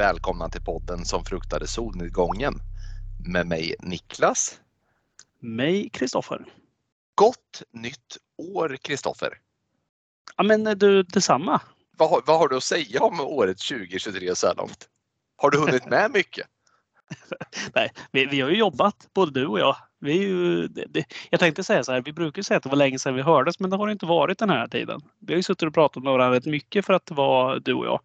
Välkomna till podden som fruktade solnedgången med mig Niklas. Mig Kristoffer. Gott nytt år Kristoffer! Ja men du detsamma. Vad, vad har du att säga om året 2023 så här långt? Har du hunnit med mycket? Nej, vi, vi, har ju jobbat både du och jag. Vi ju, det, det, jag tänkte säga så här, vi brukar säga att det var länge sedan vi hördes men det har det inte varit den här tiden. Vi har ju suttit och pratat med varandra rätt mycket för att det var du och jag.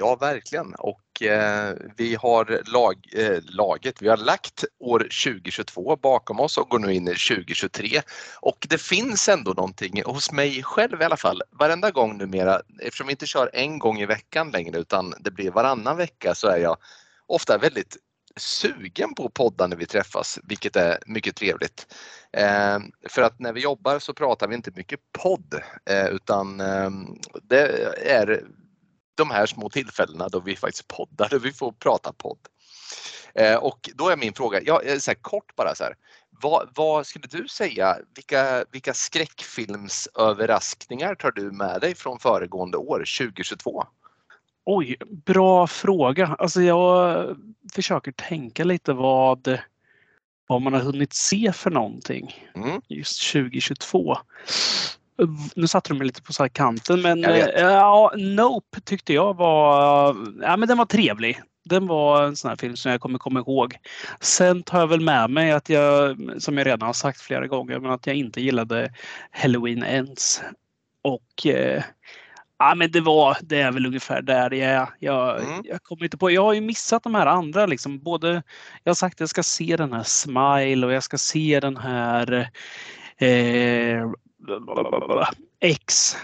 Ja, verkligen. Och eh, vi har lag, eh, laget, vi har lagt år 2022 bakom oss och går nu in i 2023. Och det finns ändå någonting hos mig själv i alla fall. Varenda gång numera, eftersom vi inte kör en gång i veckan längre utan det blir varannan vecka så är jag ofta väldigt sugen på att podda när vi träffas, vilket är mycket trevligt. Eh, för att när vi jobbar så pratar vi inte mycket podd eh, utan eh, det är de här små tillfällena då vi faktiskt poddar, då vi får prata podd. Eh, och då är min fråga, ja, eh, så här, kort bara så här. Vad, vad, skulle du säga, vilka, vilka skräckfilmsöverraskningar tar du med dig från föregående år, 2022? Oj, bra fråga. Alltså jag försöker tänka lite vad, vad man har hunnit se för någonting mm. just 2022. Nu satte du mig lite på så kanten men eh, ja, Nope tyckte jag var, ja men den var trevlig. Den var en sån här film som jag kommer komma ihåg. Sen tar jag väl med mig att jag, som jag redan har sagt flera gånger, men att jag inte gillade Halloween Ends. Och eh, Ja, men det var, det är väl ungefär där jag är. Jag, mm. jag kommer inte på, jag har ju missat de här andra liksom. Både, jag har sagt att jag ska se den här Smile och jag ska se den här eh, X.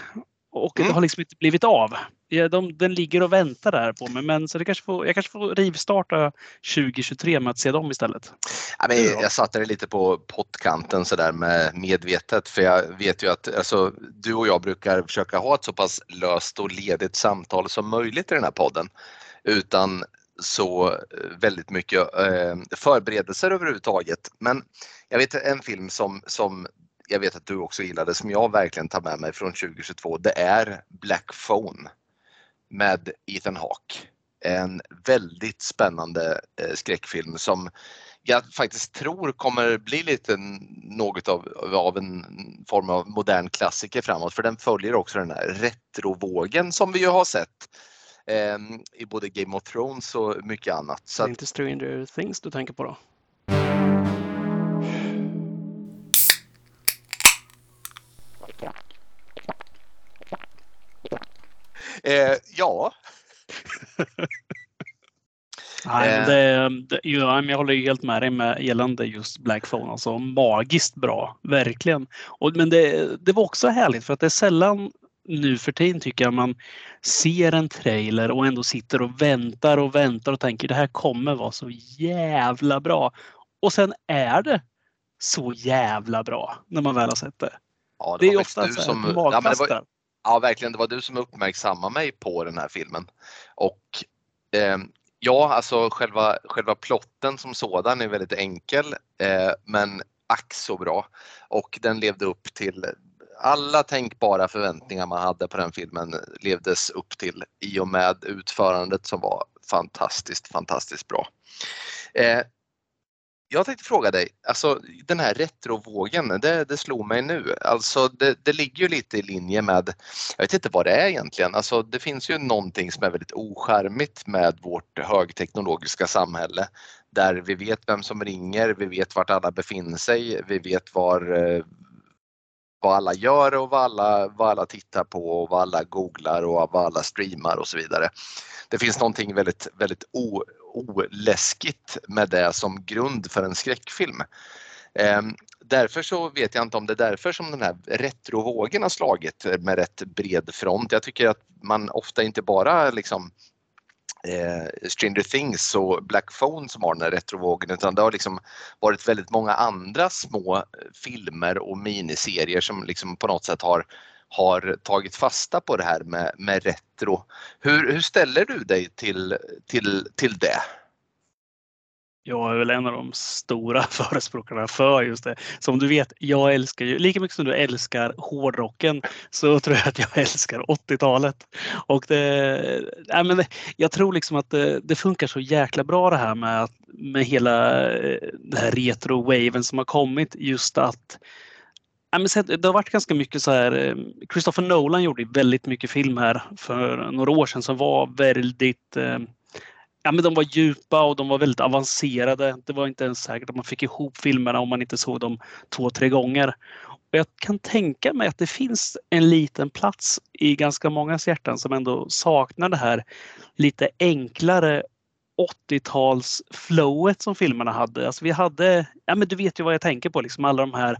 Och mm. det har liksom inte blivit av. De, den ligger och väntar där på mig. Men så det kanske får, jag kanske får rivstarta 2023 med att se dem istället. Ja, men jag satte det lite på pottkanten sådär med medvetet för jag vet ju att alltså, du och jag brukar försöka ha ett så pass löst och ledigt samtal som möjligt i den här podden. Utan så eh, väldigt mycket eh, förberedelser överhuvudtaget. Men jag vet en film som, som jag vet att du också gillade, som jag verkligen tar med mig från 2022, det är Black Phone med Ethan Hawke. En väldigt spännande eh, skräckfilm som jag faktiskt tror kommer bli lite något av, av en form av modern klassiker framåt för den följer också den här retrovågen som vi ju har sett eh, i både Game of Thrones och mycket annat. Så det är inte Stranger Things du tänker på då? Eh, ja. Nej, eh. det, det, ja, jag håller helt med dig med gällande just Black Phone. Alltså magiskt bra, verkligen. Och, men det, det var också härligt för att det är sällan nu för tiden tycker jag man ser en trailer och ändå sitter och väntar och väntar och tänker det här kommer vara så jävla bra. Och sen är det så jävla bra när man väl har sett det. Ja, det, det är ofta så här, som, ja, det var, Ja, verkligen. Det var du som uppmärksammade mig på den här filmen. Och eh, ja, alltså själva, själva plotten som sådan är väldigt enkel, eh, men ack så bra. Och den levde upp till alla tänkbara förväntningar man hade på den filmen levdes upp till i och med utförandet som var fantastiskt, fantastiskt bra. Eh, jag tänkte fråga dig, alltså den här retrovågen, det, det slog mig nu. Alltså det, det ligger ju lite i linje med, jag vet inte vad det är egentligen, alltså det finns ju någonting som är väldigt oskärmigt med vårt högteknologiska samhälle. Där vi vet vem som ringer, vi vet vart alla befinner sig, vi vet var, eh, vad alla gör och vad alla, vad alla tittar på och vad alla googlar och vad alla streamar och så vidare. Det finns någonting väldigt, väldigt o, oläskigt med det som grund för en skräckfilm. Ehm, därför så vet jag inte om det är därför som den här retrovågen har slagit med rätt bred front. Jag tycker att man ofta inte bara liksom eh, Stranger Things och Black Phone som har den här retrovågen utan det har liksom varit väldigt många andra små filmer och miniserier som liksom på något sätt har har tagit fasta på det här med, med retro. Hur, hur ställer du dig till, till, till det? jag är väl en av de stora förespråkarna för just det. Som du vet, jag älskar ju, lika mycket som du älskar hårdrocken så tror jag att jag älskar 80-talet. Och det, nej men det, jag tror liksom att det, det, funkar så jäkla bra det här med, med hela eh, den här retro-waven som har kommit. Just att det har varit ganska mycket så här. Eh, Christopher Nolan gjorde väldigt mycket film här för några år sedan som var väldigt eh, ja, men de var djupa och de var väldigt avancerade. Det var inte ens säkert att man fick ihop filmerna om man inte såg dem två, tre gånger. Och jag kan tänka mig att det finns en liten plats i ganska många hjärtan som ändå saknar det här lite enklare 80-tals-flowet som filmerna hade. Alltså vi hade, ja men du vet ju vad jag tänker på, liksom alla de här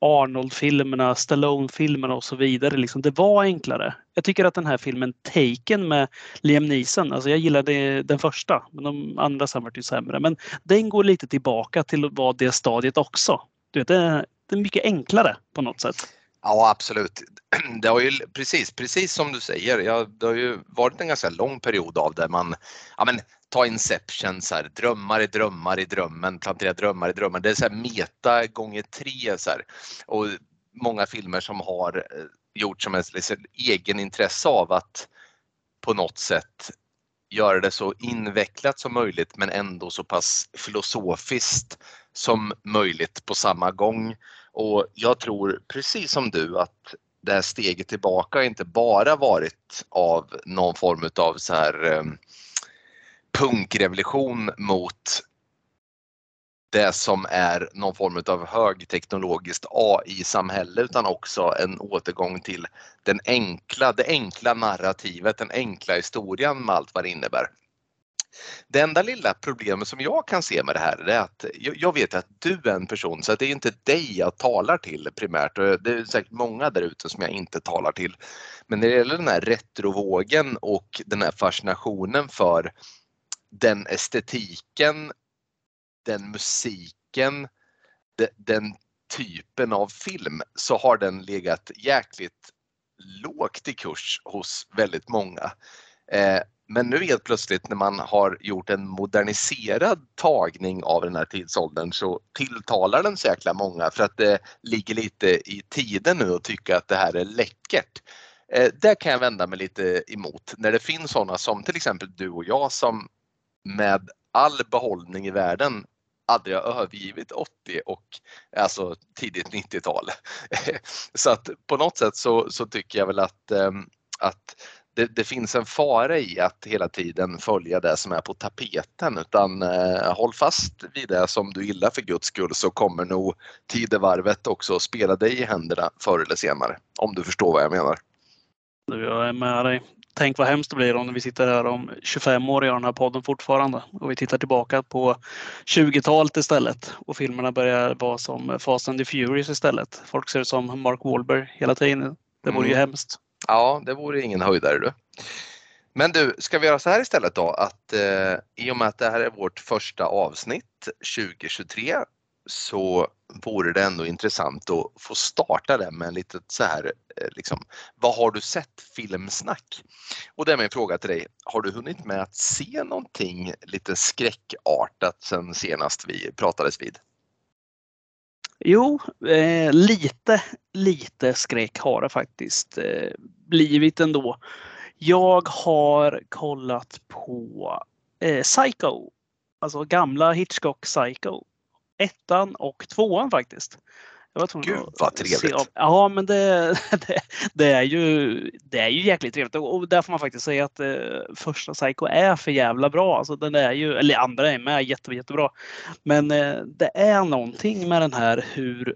Arnold-filmerna, Stallone-filmerna och så vidare. Liksom, det var enklare. Jag tycker att den här filmen Taken med Liam Neeson, alltså jag gillade den första, men de andra sen vart ju sämre. Men den går lite tillbaka till att vara det stadiet också. Du vet, det, det är mycket enklare på något sätt. Ja absolut. Det har ju precis, precis som du säger, ja, det har ju varit en ganska lång period av där man, ja men ta Inception, så här, drömmar i drömmar i drömmen, plantera drömmar i drömmen. Det är så här meta gånger tre så här. och många filmer som har eh, gjort som ett liksom, egen intresse av att på något sätt göra det så invecklat som möjligt men ändå så pass filosofiskt som möjligt på samma gång. Och jag tror precis som du att det här steget tillbaka inte bara varit av någon form av så här eh, punkrevolution mot det som är någon form av högteknologiskt AI-samhälle utan också en återgång till den enkla, det enkla narrativet, den enkla historien med allt vad det innebär. Det enda lilla problemet som jag kan se med det här är att jag vet att du är en person så att det är inte dig jag talar till primärt och det är säkert många där ute som jag inte talar till. Men när det gäller den här retrovågen och den här fascinationen för den estetiken, den musiken, den typen av film så har den legat jäkligt lågt i kurs hos väldigt många. Eh, men nu helt plötsligt när man har gjort en moderniserad tagning av den här tidsåldern så tilltalar den så jäkla många för att det ligger lite i tiden nu att tycka att det här är läckert. Eh, där kan jag vända mig lite emot när det finns sådana som till exempel du och jag som med all behållning i världen hade jag övergivit 80 och alltså tidigt 90-tal. så att på något sätt så, så tycker jag väl att, ehm, att det, det, finns en fara i att hela tiden följa det som är på tapeten utan eh, håll fast vid det som du gillar för guds skull så kommer nog tidevarvet också spela dig i händerna förr eller senare. Om du förstår vad jag menar. Jag är med dig. Tänk vad hemskt det blir om vi sitter här om 25 år och gör den här podden fortfarande och vi tittar tillbaka på 20-talet istället och filmerna börjar vara som Fast and the Furious istället. Folk ser ut som Mark Wahlberg hela tiden. Det vore mm. ju hemskt. Ja, det vore ingen höjdare du. Men du, ska vi göra så här istället då att eh, i och med att det här är vårt första avsnitt 2023 så vore det ändå intressant att få starta det med en litet så här, eh, liksom, vad har du sett filmsnack? Och det är min fråga till dig, har du hunnit med att se någonting lite skräckartat sen senast vi pratades vid? Jo, eh, lite, lite skräck har det faktiskt eh, blivit ändå. Jag har kollat på eh, Psycho, alltså gamla Hitchcock Psycho ettan och tvåan faktiskt. Jag var Gud vad trevligt! Ja men det, det, det, är ju, det är ju jäkligt trevligt och där får man faktiskt säga att eh, första Psycho är för jävla bra. Alltså, den är ju, eller andra är med jätte, jättebra. Men eh, det är någonting med den här hur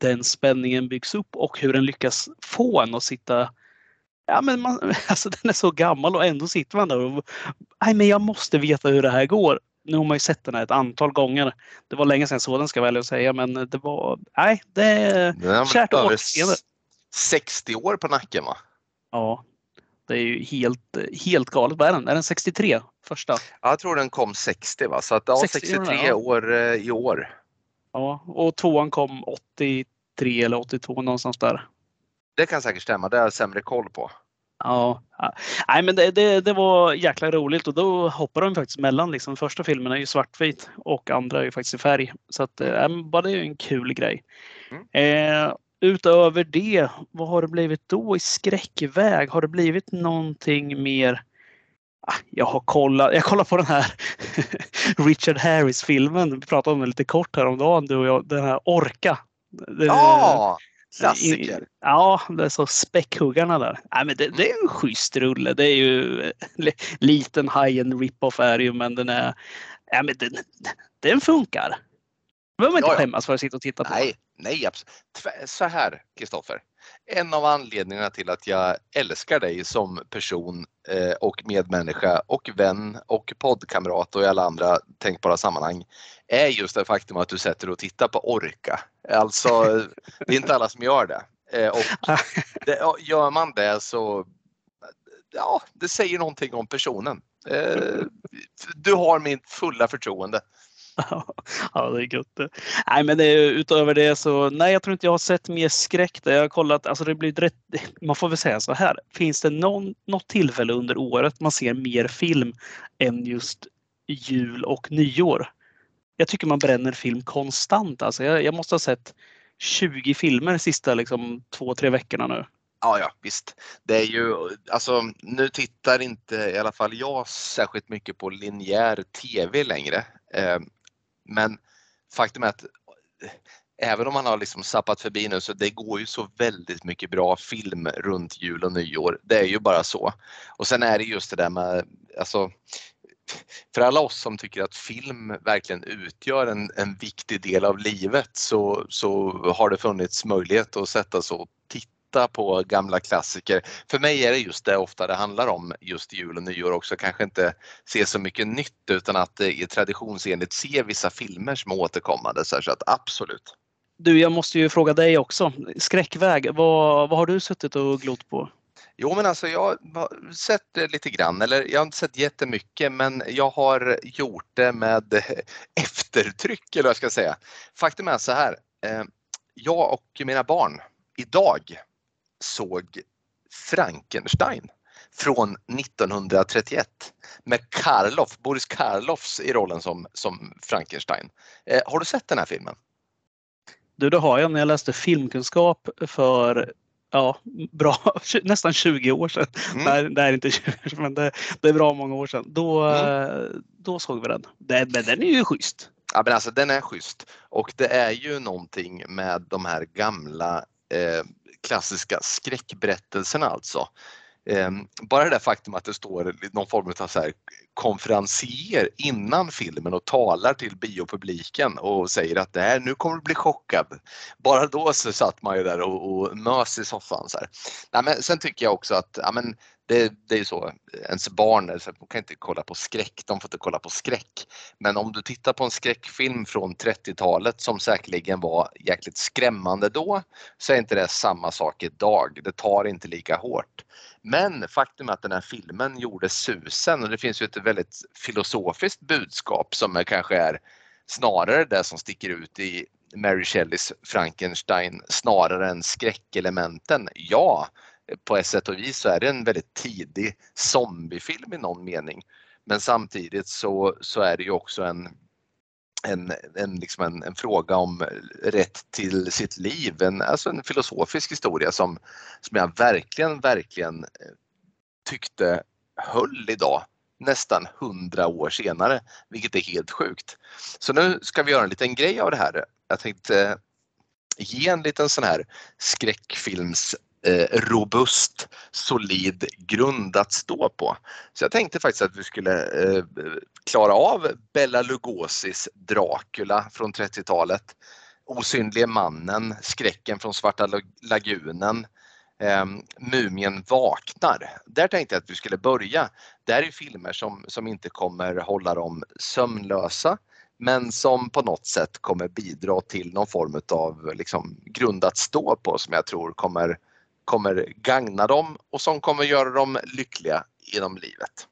den spänningen byggs upp och hur den lyckas få en att sitta Ja, men man, alltså, den är så gammal och ändå sitter man där och nej, men jag måste veta hur det här går nu har man ju sett den här ett antal gånger. Det var länge sedan så den ska jag välja säga, men det var, nej, det är kärt återseende. 60 år på nacken va? Ja, det är ju helt, helt galet. Vad är den? Är den 63 första? Ja, jag tror den kom 60 va? Så att, ja, 63 ja. år eh, i år. Ja, och tvåan kom 83 eller 82 någonstans där. Det kan säkert stämma, det har jag sämre koll på. Ja, nej men det, det, det, var jäkla roligt och då hoppar de faktiskt mellan. Liksom. Första filmen är ju svartvit och andra är ju faktiskt i färg. Så att, äh, bara det är en kul grej. Mm. Eh, utöver det, vad har det blivit då i skräckväg? Har det blivit någonting mer? Ah, jag har kollat, jag kollar på den här Richard Harris-filmen. Vi pratade om den lite kort häromdagen du och jag. Den här Orka. Ja! Klassiker. Ja, det är så späckhuggarna där. Nej, men det, det, är en schysst rulle. Det är ju liten high-end rip-off är ju, men den är... Ja, men den, den funkar. Det behöver man inte ja, skämmas för att sitta och titta på. Nej, nej absolut. Så här, Kristoffer. En av anledningarna till att jag älskar dig som person eh, och medmänniska och vän och poddkamrat och i alla andra tänkbara sammanhang är just det faktum att du sätter och tittar på Orka. Alltså, det är inte alla som gör det. Eh, och det, gör man det så, ja, det säger någonting om personen. Eh, du har mitt fulla förtroende ja, det är gött Nej, men det, utöver det så nej, jag tror inte jag har sett mer skräck. Där. Jag har kollat, alltså det blir rätt, man får väl säga så här. Finns det någon, något tillfälle under året man ser mer film än just jul och nyår? Jag tycker man bränner film konstant. Alltså jag, jag måste ha sett 20 filmer de sista liksom, två, tre veckorna nu. Ja, ja visst. Det är ju, alltså nu tittar inte i alla fall jag särskilt mycket på linjär TV längre. Eh, men faktum är att eh, även om man har liksom sappat förbi nu så det går ju så väldigt mycket bra film runt jul och nyår. Det är ju bara så. Och sen är det just det där med, alltså för alla oss som tycker att film verkligen utgör en, en viktig del av livet så, så har det funnits möjlighet att sätta sig och titta på gamla klassiker. För mig är det just det ofta det handlar om just jul och nyår också, kanske inte se så mycket nytt utan att är traditionsenligt se vissa filmer som är återkommande. Så, att absolut. Du, jag måste ju fråga dig också. Skräckväg, vad, vad har du suttit och glott på? Jo men alltså jag har sett lite grann, eller jag har inte sett jättemycket men jag har gjort det med eftertryck eller vad jag ska säga. Faktum är så här, eh, jag och mina barn idag såg Frankenstein från 1931 med Karloff, Boris Karloffs i rollen som, som Frankenstein. Eh, har du sett den här filmen? Du, det har jag. När jag läste filmkunskap för ja, bra, nästan 20 år sedan. Mm. Nej, det är inte 20 men det, det, är bra många år sedan. Då, mm. då såg vi den. den. Men den är ju schysst. Ja, men alltså den är schysst och det är ju någonting med de här gamla eh, klassiska skräckberättelserna alltså. Ehm, bara det där faktum att det står någon form av så här konferencier innan filmen och talar till biopubliken och säger att det här, nu kommer du bli chockad. Bara då så satt man ju där och, och mös i soffan. Så här. Nej, men sen tycker jag också att ja, men det, det är så, ens barn de kan inte kolla på skräck, de får inte kolla på skräck. Men om du tittar på en skräckfilm från 30-talet som säkerligen var jäkligt skrämmande då, så är inte det samma sak idag. Det tar inte lika hårt. Men faktum är att den här filmen gjorde susen och det finns ju ett väldigt filosofiskt budskap som är, kanske är snarare det som sticker ut i Mary Shelleys Frankenstein snarare än skräckelementen. Ja, på ett sätt och vis så är det en väldigt tidig zombiefilm i någon mening. Men samtidigt så, så är det ju också en, en, en, liksom en, en, fråga om rätt till sitt liv, en, alltså en filosofisk historia som, som jag verkligen, verkligen eh, tyckte höll idag nästan hundra år senare, vilket är helt sjukt. Så nu ska vi göra en liten grej av det här. Jag tänkte ge en liten sån här skräckfilms eh, robust, solid grund att stå på. Så jag tänkte faktiskt att vi skulle eh, klara av Bella Lugosis Dracula från 30-talet, Osynlige mannen, Skräcken från Svarta lagunen, eh, Mumien vaknar. Där tänkte jag att vi skulle börja. Det här är filmer som, som inte kommer hålla dem sömnlösa men som på något sätt kommer bidra till någon form av liksom, grund att stå på som jag tror kommer kommer gagna dem och som kommer göra dem lyckliga inom livet.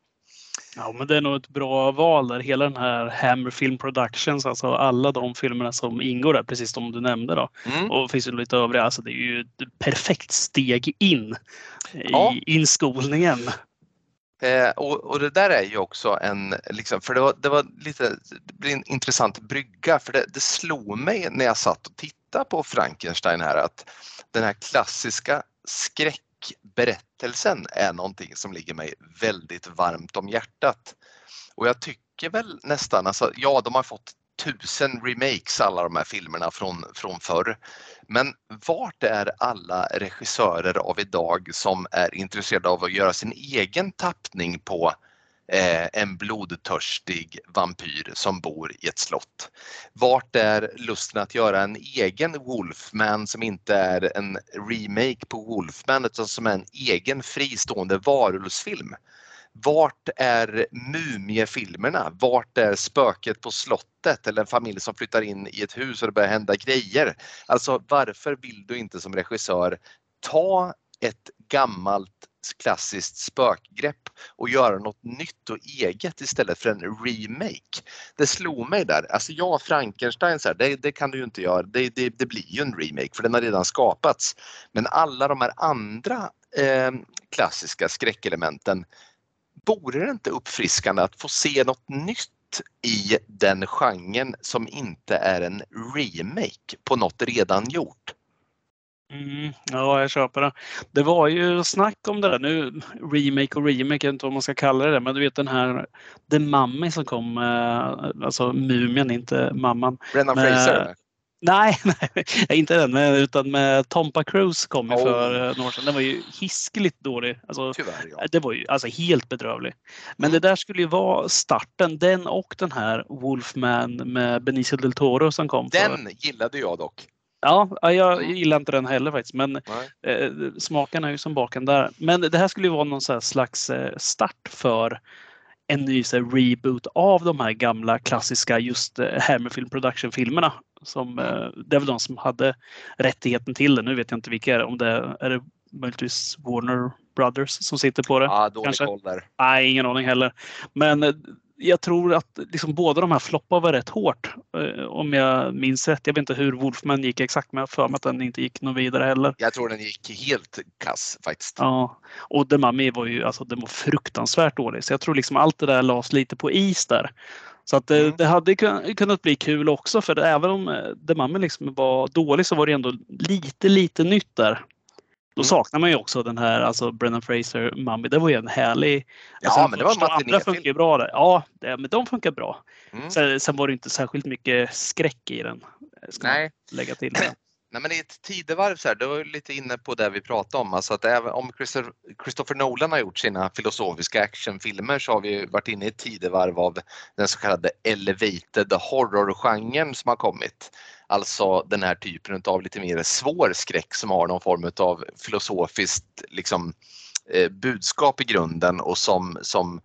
Ja, men det är nog ett bra val där. Hela den här Hammer Film Productions, alltså alla de filmerna som ingår där, precis som du nämnde då. Mm. Och finns ju lite övriga, alltså det är ju ett perfekt steg in ja. i inskolningen. Eh, och, och, det där är ju också en, liksom, för det var, det var lite, det blir en intressant brygga för det, det slog mig när jag satt och tittade på Frankenstein här att den här klassiska skräckberättelsen är någonting som ligger mig väldigt varmt om hjärtat. Och jag tycker väl nästan, alltså, ja de har fått tusen remakes alla de här filmerna från, från förr. Men vart är alla regissörer av idag som är intresserade av att göra sin egen tappning på Eh, en blodtörstig vampyr som bor i ett slott? Vart är lusten att göra en egen Wolfman som inte är en remake på Wolfman utan som är en egen fristående varulvsfilm? Vart är mumiefilmerna? Vart är spöket på slottet eller en familj som flyttar in i ett hus och det börjar hända grejer? Alltså varför vill du inte som regissör ta ett gammalt klassiskt spökgrepp och göra något nytt och eget istället för en remake. Det slog mig där, alltså ja Frankenstein, så här, det, det, kan du ju inte göra, det, det, det, blir ju en remake för den har redan skapats. Men alla de här andra eh, klassiska skräckelementen vore det inte uppfriskande att få se något nytt i den genren som inte är en remake på något redan gjort? Mm, ja, jag köper det. Det var ju snack om det där nu, remake och remake, jag vet inte vad man ska kalla det, men du vet den här The Mummy som kom, alltså Mumien, inte mamman. Brennan Fraser? Nej, nej, inte den, utan med Tompa Cruise kom oh. för eh, några år sedan. Den var ju hiskeligt dålig. Alltså, Tyvärr, ja. Det var ju alltså, helt bedrövlig. Men mm. det där skulle ju vara starten, den och den här Wolfman med Benicio del Toro som kom. Den för... gillade jag dock. Ja, jag mm. gillar inte den heller faktiskt, men eh, smaken är ju som baken där. Men det här skulle ju vara någon slags eh, start för en ny här, reboot av de här gamla klassiska just eh, Hammerfilm Production-filmerna. Som, eh, det är väl de som hade rättigheten till det. Nu vet jag inte vilka är det. Om det är, är det möjligtvis Warner Brothers som sitter på det. Ja, dålig kanske? koll där. Nej, ingen aning heller. Men eh, jag tror att liksom båda de här floppar var rätt hårt. Eh, om jag minns rätt. Jag vet inte hur Wolfman gick exakt, men jag för mig att den inte gick någon vidare heller. Jag tror den gick helt kass faktiskt. Ja, och The Mummy var ju alltså, den var fruktansvärt dålig. Så jag tror liksom allt det där lades lite på is där. Så att det, mm. det hade kunnat bli kul också för även om eh, The Mummy liksom var dålig så var det ändå lite, lite nytt där. Då mm. saknar man ju också den här, alltså Brennan Fraser, Mummy, det var ju en härlig... Ja, alltså, men det var en Andra funkar ju bra där. Ja, det, men de funkar bra. Mm. Sen, sen, var det inte särskilt mycket skräck i den. Ska Nej. lägga till. Nej, men i ett tidevarv, så här, du var lite inne på det vi pratade om, alltså att även om Christopher Nolan har gjort sina filosofiska actionfilmer så har vi varit inne i ett tidevarv av den så kallade elevated horror-genren som har kommit. Alltså den här typen av lite mer svår skräck som har någon form av filosofiskt liksom, eh, budskap i grunden och som, som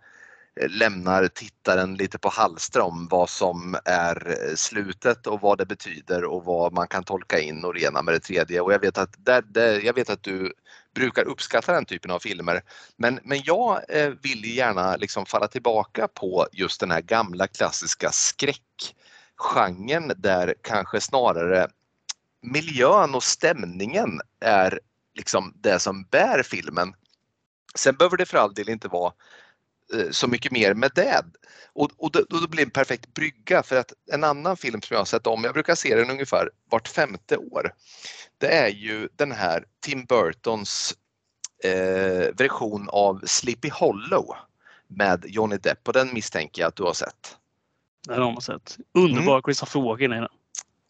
eh, lämnar tittaren lite på halster om vad som är eh, slutet och vad det betyder och vad man kan tolka in och rena med det tredje. Och jag vet att, där, där, jag vet att du brukar uppskatta den typen av filmer. Men, men jag vill gärna liksom falla tillbaka på just den här gamla klassiska skräck genren där kanske snarare miljön och stämningen är liksom det som bär filmen. Sen behöver det för all del inte vara eh, så mycket mer med det. Och, och då, då blir det en perfekt brygga för att en annan film som jag har sett om, jag brukar se den ungefär vart femte år, det är ju den här Tim Burtons eh, version av Sleepy Hollow med Johnny Depp och den misstänker jag att du har sett. Den har man sett. Underbar mm. Christopher Walken i den.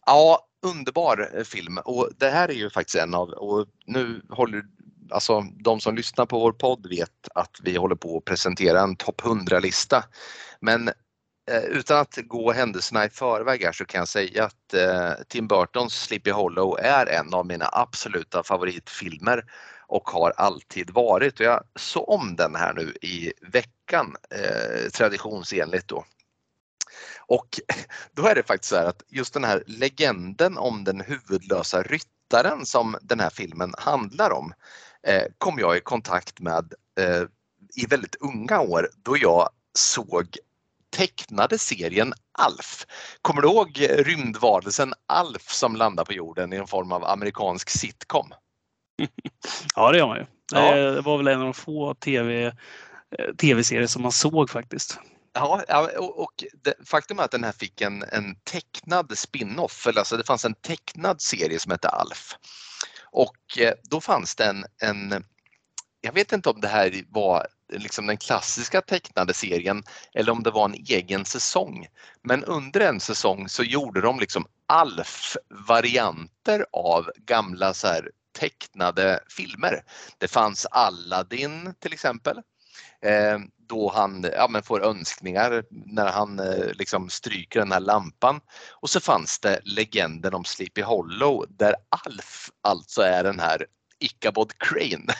Ja, underbar eh, film och det här är ju faktiskt en av, och nu håller alltså de som lyssnar på vår podd vet att vi håller på att presentera en topp 100-lista. Men eh, utan att gå händelserna i förväg här så kan jag säga att eh, Tim Burtons Sleepy Hollow är en av mina absoluta favoritfilmer och har alltid varit. Och jag såg om den här nu i veckan eh, traditionsenligt då. Och då är det faktiskt så här att just den här legenden om den huvudlösa ryttaren som den här filmen handlar om eh, kom jag i kontakt med eh, i väldigt unga år då jag såg tecknade serien Alf. Kommer du ihåg rymdvarelsen Alf som landar på jorden i en form av amerikansk sitcom? Ja, det gör man ju. Ja. Det var väl en av de få tv, eh, tv-serier som man såg faktiskt. Ja, och faktum är att den här fick en, en tecknad spin-off, alltså det fanns en tecknad serie som hette Alf. Och eh, då fanns det en, en jag vet inte om det här var liksom den klassiska tecknade serien eller om det var en egen säsong. Men under en säsong så gjorde de liksom Alf-varianter av gamla så här tecknade filmer. Det fanns Aladdin till exempel. Eh, då han ja, men får önskningar när han eh, liksom stryker den här lampan. Och så fanns det legenden om Sleepy Hollow där Alf alltså är den här Ichabod Crane.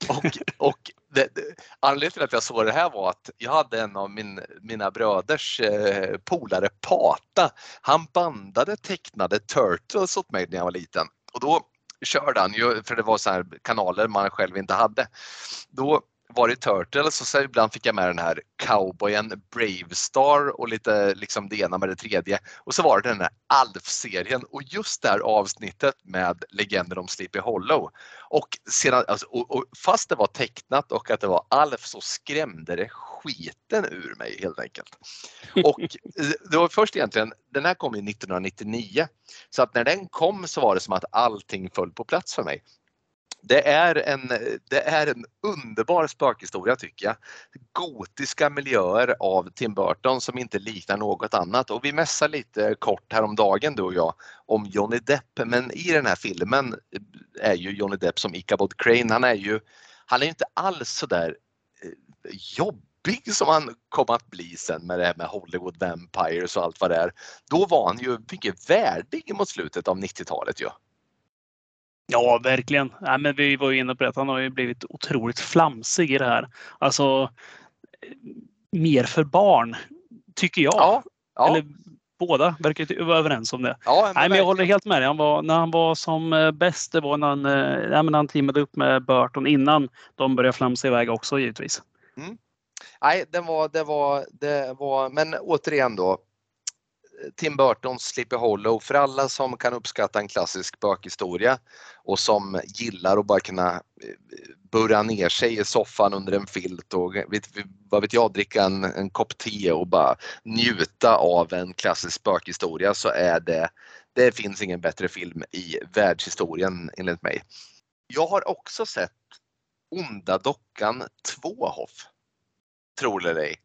Och, och det, det, anledningen till att jag såg det här var att jag hade en av min, mina bröders eh, polare Pata. Han bandade tecknade Turtles åt mig när jag var liten. Och då körde han ju, för det var så kanaler man själv inte hade. Då varit Turtles och så ibland fick jag med den här cowboyen Bravestar och lite liksom det ena med det tredje. Och så var det den här Alf-serien och just det här avsnittet med legenden om Sleepy Hollow. Och, sedan, alltså, och, och fast det var tecknat och att det var Alf så skrämde det skiten ur mig helt enkelt. Och eh, det var först egentligen, den här kom 1999 så att när den kom så var det som att allting föll på plats för mig. Det är, en, det är en underbar spökhistoria tycker jag. Gotiska miljöer av Tim Burton som inte liknar något annat och vi mässar lite kort häromdagen du och jag om Johnny Depp men i den här filmen är ju Johnny Depp som Ichabod Crane, han är ju han är inte alls sådär eh, jobbig som han kom att bli sen med det här med Hollywood Vampires och allt vad det är. Då var han ju mycket värdig mot slutet av 90-talet ju. Ja. Ja, verkligen. Ja, men vi var ju inne på det. Han har ju blivit otroligt flamsig i det här. Alltså mer för barn, tycker jag. Ja, ja. Eller båda verkar vara överens om det. Ja, men Nej, men jag håller helt med dig. Han var, när han var som eh, bäst, det var när han, eh, ja, men han teamade upp med Burton innan de började flamsa iväg också givetvis. Mm. Nej, det var, det var, det var, men återigen då, Tim Burtons Sleepy Hollow för alla som kan uppskatta en klassisk bökhistoria och som gillar att bara kunna eh, burra ner sig i soffan under en filt och vet, vad vet jag, dricka en, en kopp te och bara njuta av en klassisk bökhistoria så är det, det finns ingen bättre film i världshistorien enligt mig. Jag har också sett Onda dockan 2 Hoff. Tror det eller ej.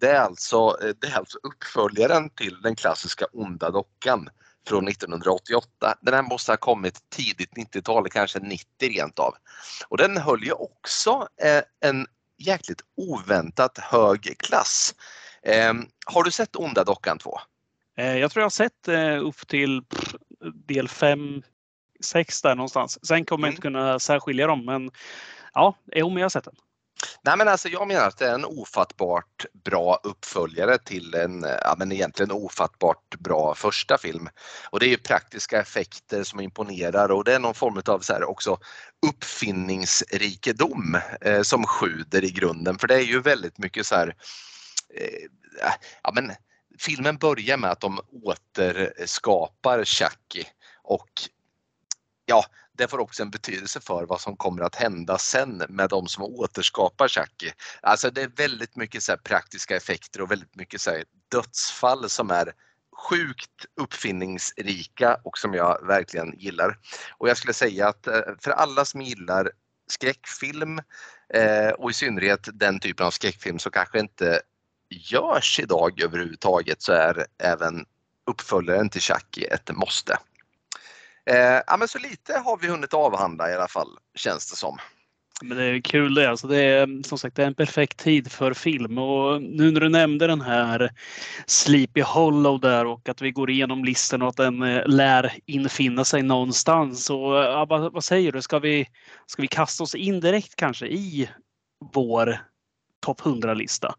Det är, alltså, eh, det är alltså uppföljaren till den klassiska Onda dockan från 1988. Den här måste ha kommit tidigt 90-tal, kanske 90 rent av. Och den höll ju också eh, en jäkligt oväntat hög klass. Eh, har du sett Onda dockan 2? Eh, jag tror jag har sett upp till del 5, 6 där någonstans. Sen kommer mm. jag inte kunna särskilja dem men ja, jo, men jag har sett den. Nej men alltså jag menar att det är en ofattbart bra uppföljare till en, ja men egentligen ofattbart bra första film. Och det är praktiska effekter som imponerar och det är någon form av så här också uppfinningsrikedom eh, som sjuder i grunden för det är ju väldigt mycket så här, eh, ja men filmen börjar med att de återskapar Chucky och ja, det får också en betydelse för vad som kommer att hända sen med de som återskapar Chucky. Alltså det är väldigt mycket så praktiska effekter och väldigt mycket så dödsfall som är sjukt uppfinningsrika och som jag verkligen gillar. Och jag skulle säga att eh, för alla som gillar skräckfilm eh, och i synnerhet den typen av skräckfilm som kanske inte görs idag överhuvudtaget så är även uppföljaren till Chucky ett måste. Eh, ja, men så lite har vi hunnit avhandla i alla fall, känns det som. Men det är kul det. Alltså det är som sagt det är en perfekt tid för film och nu när du nämnde den här Sleepy Hollow där och att vi går igenom listan och att den eh, lär infinna sig någonstans. Och, ja, vad, vad, säger du? Ska vi, ska vi kasta oss in direkt kanske i vår topp 100-lista?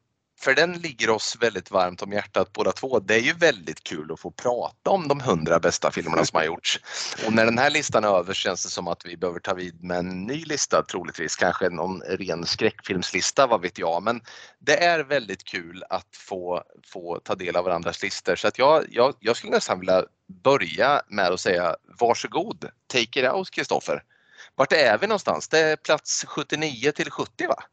För den ligger oss väldigt varmt om hjärtat båda två. Det är ju väldigt kul att få prata om de hundra bästa filmerna som har gjorts. Och när den här listan är över känns det som att vi behöver ta vid med en ny lista troligtvis, kanske någon ren skräckfilmslista, vad vet jag. Men det är väldigt kul att få, få ta del av varandras listor så att jag, jag, jag skulle nästan vilja börja med att säga varsågod, take it out Kristoffer. Vart är vi någonstans? Det är plats 79 till 70 va?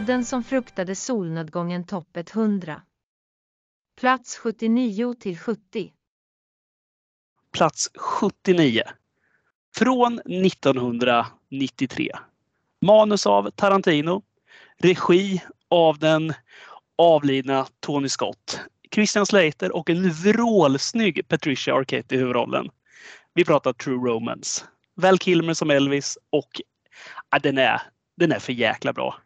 Podden som fruktade solnedgången topp 100. Plats 79 till 70. Plats 79. Från 1993. Manus av Tarantino. Regi av den avlidna Tony Scott. Christian Slater och en vrålsnygg Patricia Arquette i huvudrollen. Vi pratar True Romance. Val Kilmer som Elvis och ja, den, är, den är för jäkla bra.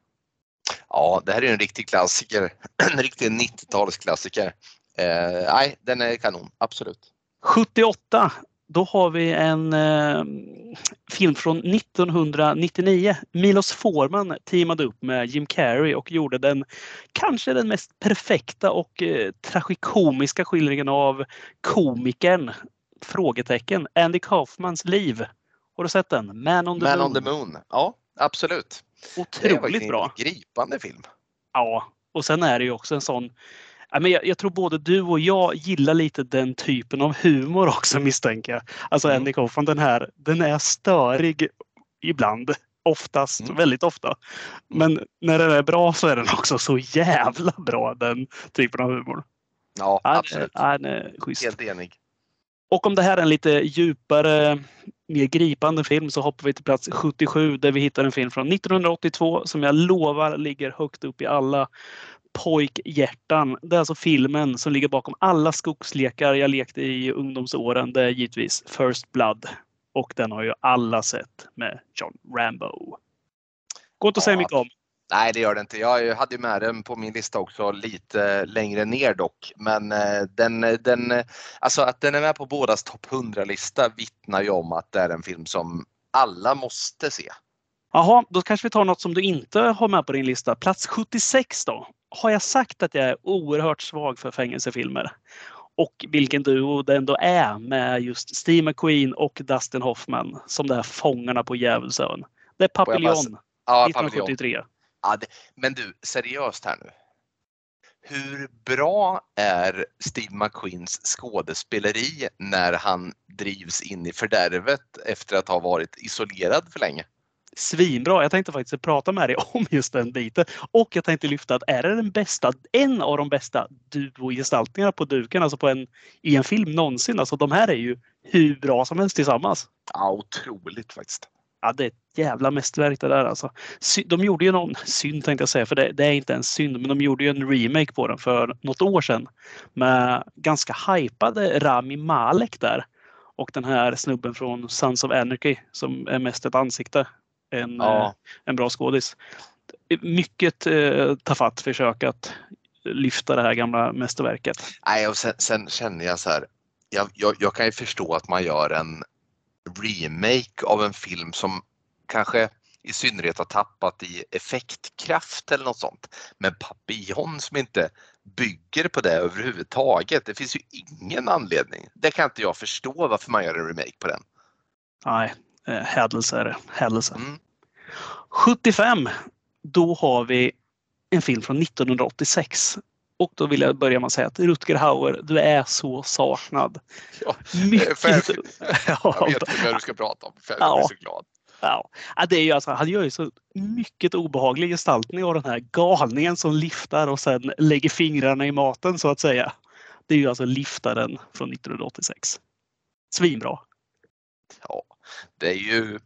Ja, det här är en riktig klassiker. En riktig 90-talsklassiker. Eh, nej, den är kanon, absolut. 78, då har vi en eh, film från 1999. Milos Forman teamade upp med Jim Carrey och gjorde den kanske den mest perfekta och eh, tragikomiska skildringen av komikern frågetecken Andy Kaufmans liv. Har du sett den? Man on the Man Moon. on the Moon. Ja, absolut. Otroligt det är bra. En gripande film. Ja, och sen är det ju också en sån jag, jag tror både du och jag gillar lite den typen av humor också misstänker jag. Alltså mm. Andy Kaufman, den här, den är störig ibland. Oftast, mm. väldigt ofta. Mm. Men när den är bra så är den också så jävla bra den typen av humor. Ja, absolut. Ja, den är schysst. Helt enig. Och om det här är en lite djupare, mer gripande film så hoppar vi till plats 77 där vi hittar en film från 1982 som jag lovar ligger högt upp i alla pojkhjärtan. Det är alltså filmen som ligger bakom alla skogslekar jag lekte i ungdomsåren. Det är givetvis First Blood. Och den har ju alla sett med John Rambo. Går inte att säga mycket om. Nej, det gör det inte. Jag hade med den på min lista också lite längre ner dock. Men eh, den, den, alltså att den är med på bådas topp 100-lista vittnar ju om att det är en film som alla måste se. Jaha, då kanske vi tar något som du inte har med på din lista. Plats 76 då. Har jag sagt att jag är oerhört svag för fängelsefilmer? Och vilken duo det ändå är med just Steve McQueen och Dustin Hoffman som det här Fångarna på Djävulsön. Det är Papillon ja, 1973. Ja, det, men du, seriöst här nu. Hur bra är Steve McQueens skådespeleri när han drivs in i fördärvet efter att ha varit isolerad för länge? Svinbra. Jag tänkte faktiskt prata med dig om just den biten. Och jag tänkte lyfta att är det den bästa, en av de bästa duogestaltningarna på duken, alltså på en, i en film någonsin. Alltså de här är ju hur bra som helst tillsammans. Ja, otroligt faktiskt ja, det är ett jävla mästerverk det där alltså. De gjorde ju någon synd tänkte jag säga, för det, det, är inte en synd, men de gjorde ju en remake på den för något år sedan med ganska hypade Rami Malek där. Och den här snubben från Sons of Anarchy som är mest ett ansikte. En, ja. Eh, en bra skådis. Mycket eh, tafatt försök att lyfta det här gamla mästerverket. Nej, och sen, sen känner jag så här. Jag, jag, jag, kan ju förstå att man gör en remake av en film som kanske i synnerhet har tappat i effektkraft eller något sånt. Men Papillon som inte bygger på det överhuvudtaget. Det finns ju ingen anledning. Det kan inte jag förstå varför man gör en remake på den. Nej, eh, hädelse är det. Hädelse. Mm. 75. Då har vi en film från 1986 och då vill jag börja med att säga att Rutger Hauer, du är så saknad. Ja, Mycket... jag vet vad du ska prata om. Jag ja. är så glad. Ja. Det är ju alltså, han gör ju så mycket obehaglig gestaltning av den här galningen som liftar och sen lägger fingrarna i maten så att säga. Det är ju alltså liftaren från 1986. Svinbra. Ja, det är ju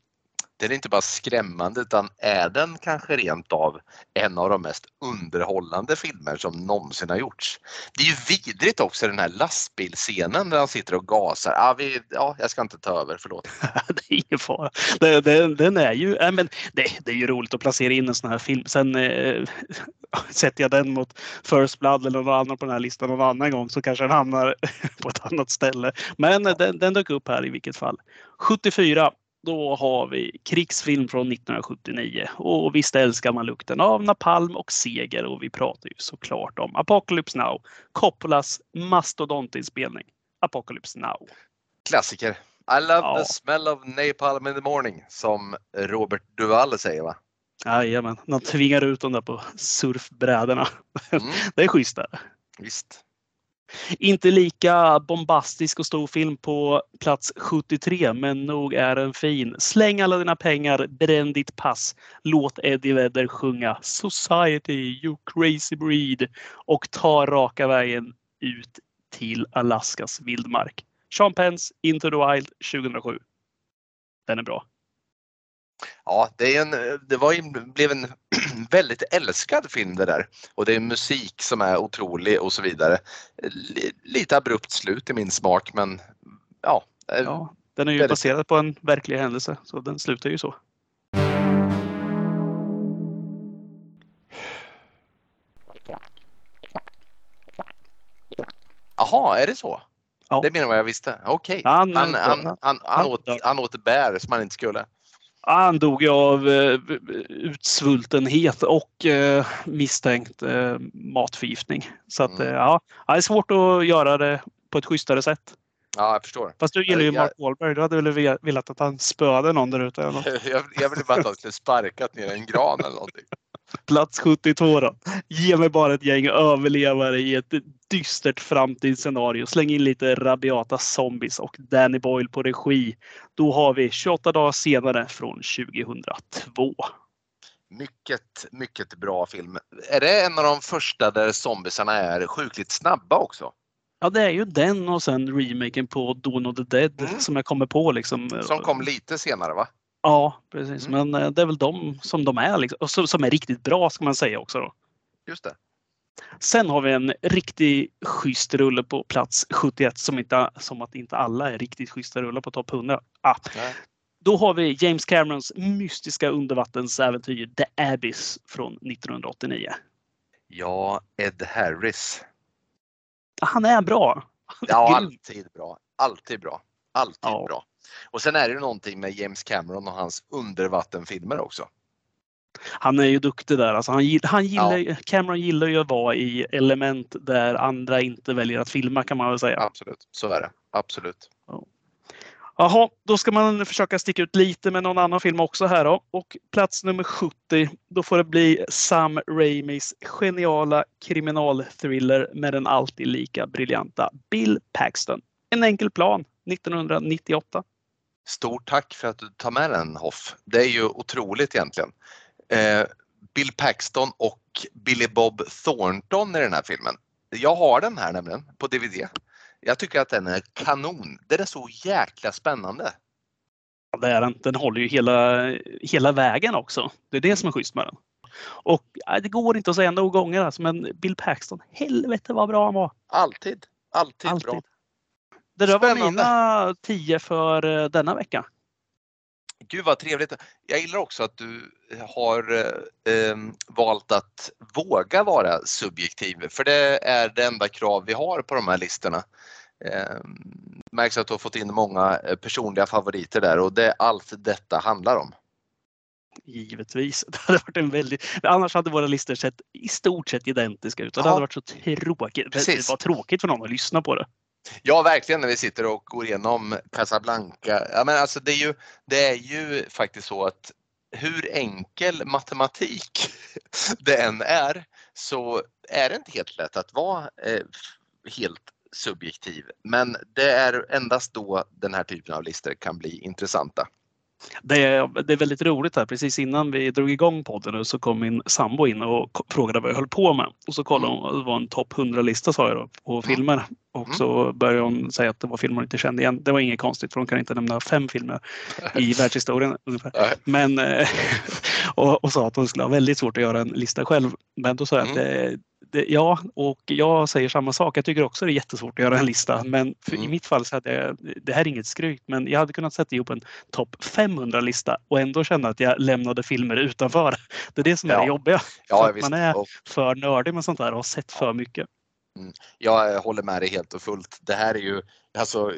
den är inte bara skrämmande utan är den kanske rent av en av de mest underhållande filmer som någonsin har gjorts. Det är ju vidrigt också den här lastbilscenen där han sitter och gasar. Ah, vi, ja, jag ska inte ta över, förlåt. det är ingen fara. Den, den, den är ju, äh, men det, det, är ju roligt att placera in en sån här film. Sen eh, sätter jag den mot First Blood eller någon annan på den här listan någon annan gång så kanske den hamnar på ett annat ställe. Men den, den dök upp här i vilket fall. 74 då har vi krigsfilm från 1979 och visst älskar man lukten av napalm och seger och vi pratar ju såklart om Apocalypse Now, Coppolas mastodontinspelning Apocalypse Now. Klassiker. I love ja. the smell of napalm in the morning som Robert Duvall säger va? Jajamän, de tvingar ut dem där på surfbrädorna. Mm. det är schysst. Där. Visst. Inte lika bombastisk och stor film på plats 73, men nog är den fin. Släng alla dina pengar, bränn ditt pass. Låt Eddie Vedder sjunga Society, you crazy breed och ta raka vägen ut till Alaskas vildmark. Sean Pence, Into the Wild 2007. Den är bra. Ja, det, en, det var, blev en väldigt älskad film det där. Och det är musik som är otrolig och så vidare. Lite abrupt slut i min smak men ja. ja den är ju väldigt... baserad på en verklig händelse så den slutar ju så. Jaha, är det så? Ja. Det menar vad jag visste. Okej. Okay. Han, han, han, han, han, åt, han åt bär som han inte skulle. Han dog ju av eh, utsvultenhet och eh, misstänkt eh, matförgiftning. Så att, mm. ja, det är svårt att göra det på ett schysstare sätt. Ja, jag förstår. Fast du gillar ju Mark Wahlberg. Du hade väl velat att han spöade någon där ute? jag, jag ville bara att han skulle sparkat ner en gran eller någonting. Plats 72 då. Ge mig bara ett gäng överlevare i ett dystert framtidsscenario. Släng in lite rabiata zombies och Danny Boyle på regi. Då har vi 28 dagar senare från 2002. Mycket, mycket bra film. Är det en av de första där zombiesarna är sjukligt snabba också? Ja, det är ju den och sen remaken på Dawn of the Dead mm. som jag kommer på. Liksom. Som kom lite senare va? Ja, precis. Mm. Men eh, det är väl de som de är liksom. och som är riktigt bra ska man säga också. Då. Just det. Sen har vi en riktig schysst rulle på plats 71 som, inte, som att inte alla är riktigt schyssta rullar på topp 100. Ah. Då har vi James Camerons mystiska undervattensäventyr The Abyss från 1989. Ja, Ed Harris. Han är bra. Ja, alltid bra. Alltid bra. Alltid ja. bra. Och sen är det någonting med James Cameron och hans undervattenfilmer också. Han är ju duktig där. Alltså han, han gillar, ja. Cameron gillar ju att vara i element där andra inte väljer att filma kan man väl säga. Absolut, så är det. Absolut. Jaha, då ska man försöka sticka ut lite med någon annan film också här då. Och plats nummer 70, då får det bli Sam Raimis geniala kriminalthriller med den alltid lika briljanta Bill Paxton. En enkel plan 1998. Stort tack för att du tar med den Hoff. Det är ju otroligt egentligen. Eh, Bill Paxton och Billy Bob Thornton i den här filmen. Jag har den här nämligen på DVD. Jag tycker att den är kanon. Den är så jäkla spännande. Ja, det är den. Den håller ju hela, hela vägen också. Det är det som är schysst med den. Och det går inte att säga nog gånger alltså, men Bill Paxton, helvete vad bra han var. Alltid. Alltid, Alltid. bra. Det där var mina tio för eh, denna vecka. Gud vad trevligt. Jag gillar också att du har eh, valt att våga vara subjektiv för det är det enda krav vi har på de här listorna. Eh, märks att du har fått in många eh, personliga favoriter där och det är allt detta handlar om. Givetvis. Det hade varit en väldigt... Annars hade våra listor sett i stort sett identiska ut. Ja. Det hade varit så tråkigt. Precis. Det var tråkigt för någon att lyssna på det. Ja, verkligen när vi sitter och går igenom Casablanca. Ja, men alltså det, är ju, det är ju faktiskt så att hur enkel matematik det än är så är det inte helt lätt att vara eh, helt subjektiv. Men det är endast då den här typen av listor kan bli intressanta. Det är, det är väldigt roligt här. Precis innan vi drog igång podden nu så kom min sambo in och frågade vad jag höll på med. Och så kollade hon, det var en topp 100-lista sa jag då, på mm. filmer. Och mm. så började hon säga att det var filmer hon inte kände igen. Det var inget konstigt för hon kan inte nämna fem filmer i världshistorien. Ungefär. Men, eh, och, och sa att hon skulle ha väldigt svårt att göra en lista själv. Men då sa jag att mm. det, det, ja, och jag säger samma sak. Jag tycker också det är jättesvårt att göra en lista. Men mm. i mitt fall så hade jag, det här är inget skryt, men jag hade kunnat sätta ihop en topp 500-lista och ändå känna att jag lämnade filmer utanför. Det är det som är ja. det jobbiga. Ja, man är för nördig med sånt här och har sett för mycket. Mm. Jag håller med dig helt och fullt. Det här är ju, alltså,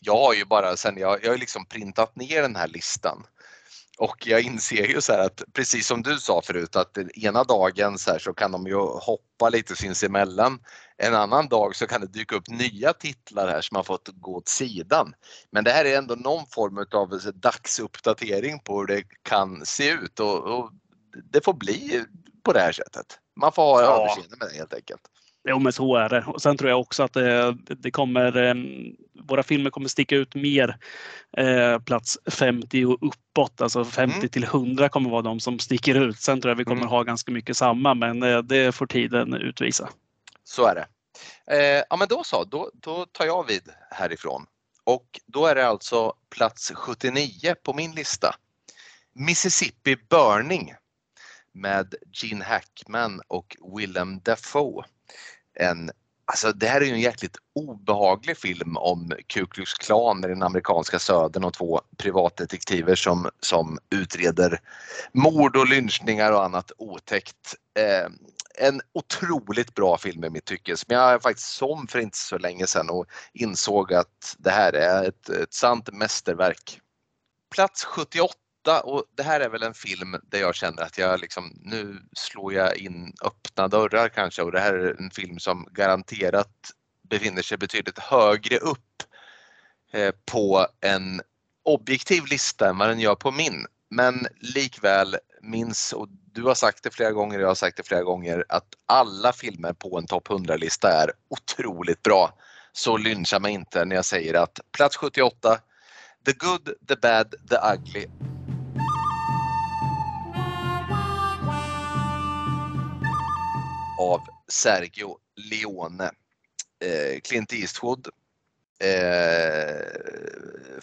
jag har ju bara sen jag, jag har liksom printat ner den här listan och jag inser ju så att precis som du sa förut att ena dagen så, så kan de ju hoppa lite sinsemellan. En annan dag så kan det dyka upp nya titlar här som har fått gå åt sidan. Men det här är ändå någon form av dagsuppdatering på hur det kan se ut och, och det får bli på det här sättet. Man får ha ja. överseende med det helt enkelt. Jo, men så är det. Och sen tror jag också att det, det kommer, eh, våra filmer kommer sticka ut mer eh, plats 50 och uppåt. Alltså 50 mm. till 100 kommer vara de som sticker ut. Sen tror jag vi kommer mm. ha ganska mycket samma, men eh, det får tiden utvisa. Så är det. Eh, ja, men då så, då, då tar jag vid härifrån. Och då är det alltså plats 79 på min lista. Mississippi Burning med Gene Hackman och Willem Dafoe en Alltså det här är ju en jäkligt obehaglig film om Ku Klux Klan i den amerikanska södern och två privatdetektiver som, som utreder mord och lynchningar och annat otäckt. Eh, en otroligt bra film i mitt tycke som jag faktiskt som för inte så länge sedan och insåg att det här är ett, ett sant mästerverk. Plats 78 och det här är väl en film där jag känner att jag liksom, nu slår jag in öppna dörrar kanske och det här är en film som garanterat befinner sig betydligt högre upp eh, på en objektiv lista än vad den gör på min. Men likväl minns, och du har sagt det flera gånger, jag har sagt det flera gånger, att alla filmer på en topp 100-lista är otroligt bra. Så lyncha mig inte när jag säger att plats 78, The Good, The Bad, The Ugly av Sergio Leone. Eh, Clint Eastwood. Eh,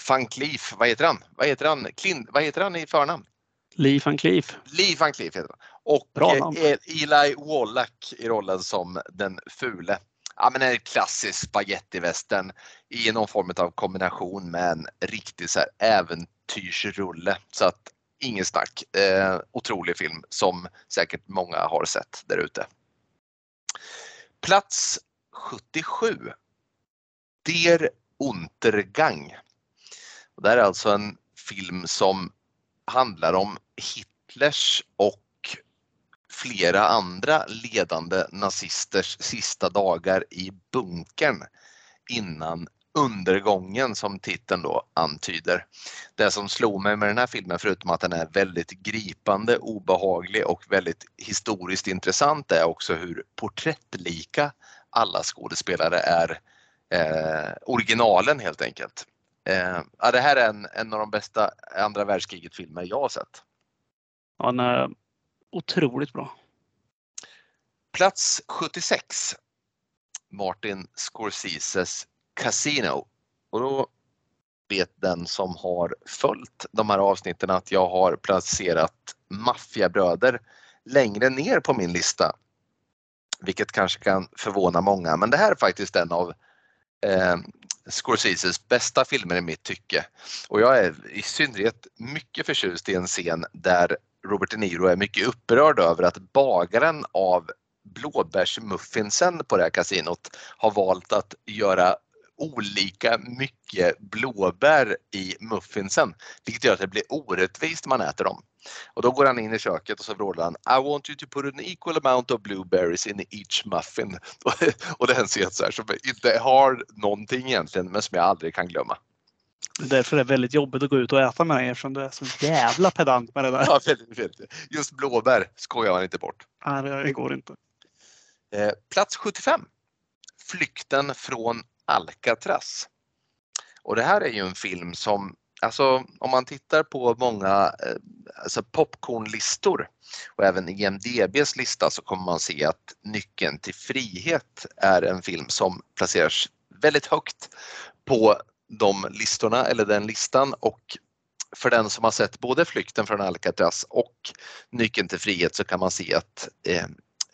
Van Cleef, vad heter han? Vad heter han? Clint, vad heter han i förnamn? Lee Van Cleef. Lee Van Cleef heter han. Och eh, Eli Wallach i rollen som den fule. Ja, men en klassisk spagettivästern i någon form av kombination med en riktig så här äventyrsrulle. Så att inget snack. Eh, otrolig film som säkert många har sett där ute. Plats 77. Der Untergang. Det här är alltså en film som handlar om Hitlers och flera andra ledande nazisters sista dagar i bunkern innan undergången som titeln då antyder. Det som slog mig med den här filmen, förutom att den är väldigt gripande, obehaglig och väldigt historiskt intressant, är också hur porträttlika alla skådespelare är eh, originalen helt enkelt. Eh, ja, det här är en, en av de bästa andra världskriget-filmer jag har sett. Ja, den är otroligt bra. Plats 76. Martin Scorseses Casino. Och då vet den som har följt de här avsnitten att jag har placerat Maffiabröder längre ner på min lista. Vilket kanske kan förvåna många men det här är faktiskt en av eh, Scorseses bästa filmer i mitt tycke. Och jag är i synnerhet mycket förtjust i en scen där Robert De Niro är mycket upprörd över att bagaren av blåbärsmuffinsen på det här kasinot har valt att göra olika mycket blåbär i muffinsen. Vilket gör att det blir orättvist när man äter dem. Och då går han in i köket och så vrålar han I want you to put an equal amount of blueberries in each muffin. och det är en scen så här som inte har någonting egentligen men som jag aldrig kan glömma. Därför är det väldigt jobbigt att gå ut och äta med dig eftersom du är så jävla pedant med det där. Ja, väldigt, väldigt. Just blåbär skojar man inte bort. Nej, det går inte. Eh, plats 75. Flykten från Alcatraz. Och det här är ju en film som Alltså om man tittar på många eh, alltså popcornlistor och även IMDBs lista så kommer man se att Nyckeln till frihet är en film som placeras väldigt högt på de listorna eller den listan och för den som har sett både Flykten från Alcatraz och Nyckeln till frihet så kan man se att eh,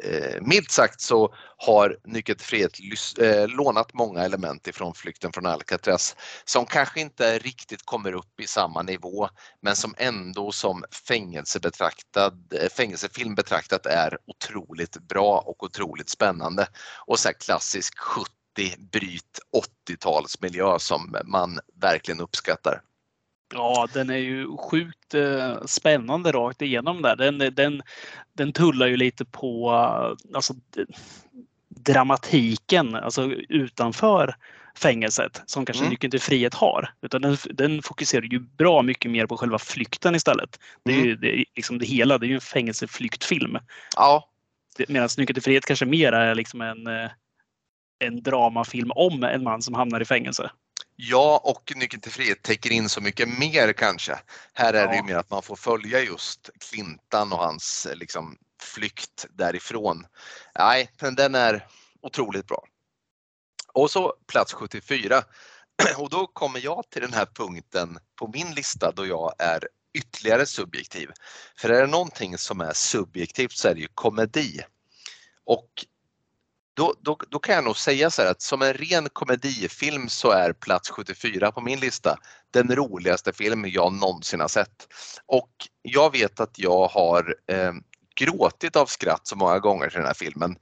eh, milt sagt så har Nyckeln till frihet eh, lånat många element ifrån Flykten från Alcatraz som kanske inte riktigt kommer upp i samma nivå men som ändå som fängelsebetraktad, eh, fängelsefilm betraktat är otroligt bra och otroligt spännande. Och så klassisk 70 bryt 80-talsmiljö som man verkligen uppskattar. Ja, den är ju sjukt eh, spännande rakt igenom där. Den, den, den tullar ju lite på alltså, dramatiken alltså utanför fängelset som kanske mm. Nyckeln till frihet har. Utan den, den, fokuserar ju bra mycket mer på själva flykten istället. Det är mm. ju det, liksom det hela, det är ju en fängelseflyktfilm. Ja. Medan Nyckeln till frihet kanske mer är liksom en, eh, en dramafilm om en man som hamnar i fängelse. Ja, och Nyckeln till frihet täcker in så mycket mer kanske. Här är ja. det ju mer att man får följa just Clintan och hans liksom, flykt därifrån. Nej, men den är otroligt bra. Och så plats 74. Och då kommer jag till den här punkten på min lista då jag är ytterligare subjektiv. För är det någonting som är subjektivt så är det ju komedi. Och då, då, då kan jag nog säga så här att som en ren komedifilm så är plats 74 på min lista den roligaste film jag någonsin har sett. Och jag vet att jag har eh, gråtit av skratt så många gånger till den här filmen.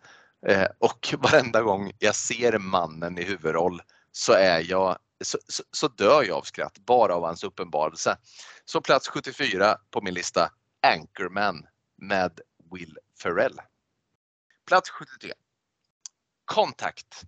Eh, och varenda gång jag ser mannen i huvudroll så är jag så, så, så, dör jag av skratt bara av hans uppenbarelse. Så plats 74 på min lista Anchorman med Will Ferrell. Plats 73 Contact.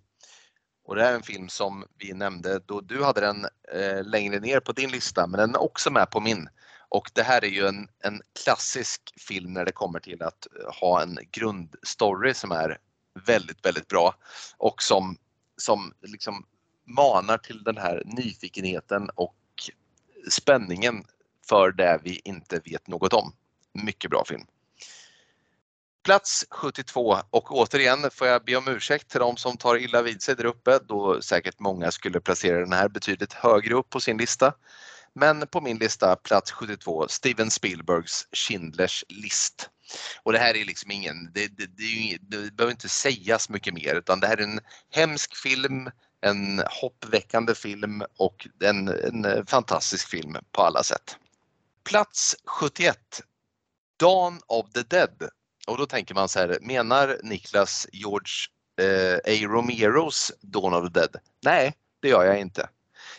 Och det är en film som vi nämnde då du hade den eh, längre ner på din lista men den är också med på min. Och det här är ju en, en klassisk film när det kommer till att eh, ha en grundstory som är väldigt, väldigt bra och som, som liksom manar till den här nyfikenheten och spänningen för det vi inte vet något om. Mycket bra film. Plats 72 och återigen får jag be om ursäkt till de som tar illa vid sig där uppe då säkert många skulle placera den här betydligt högre upp på sin lista. Men på min lista plats 72 Steven Spielbergs Schindlers list. Och det här är liksom ingen, det, det, det, det behöver inte sägas mycket mer utan det här är en hemsk film, en hoppväckande film och en, en fantastisk film på alla sätt. Plats 71 Dawn of the Dead och då tänker man så här, menar Niklas George eh, A. Romeros Dawn of the Dead? Nej, det gör jag inte.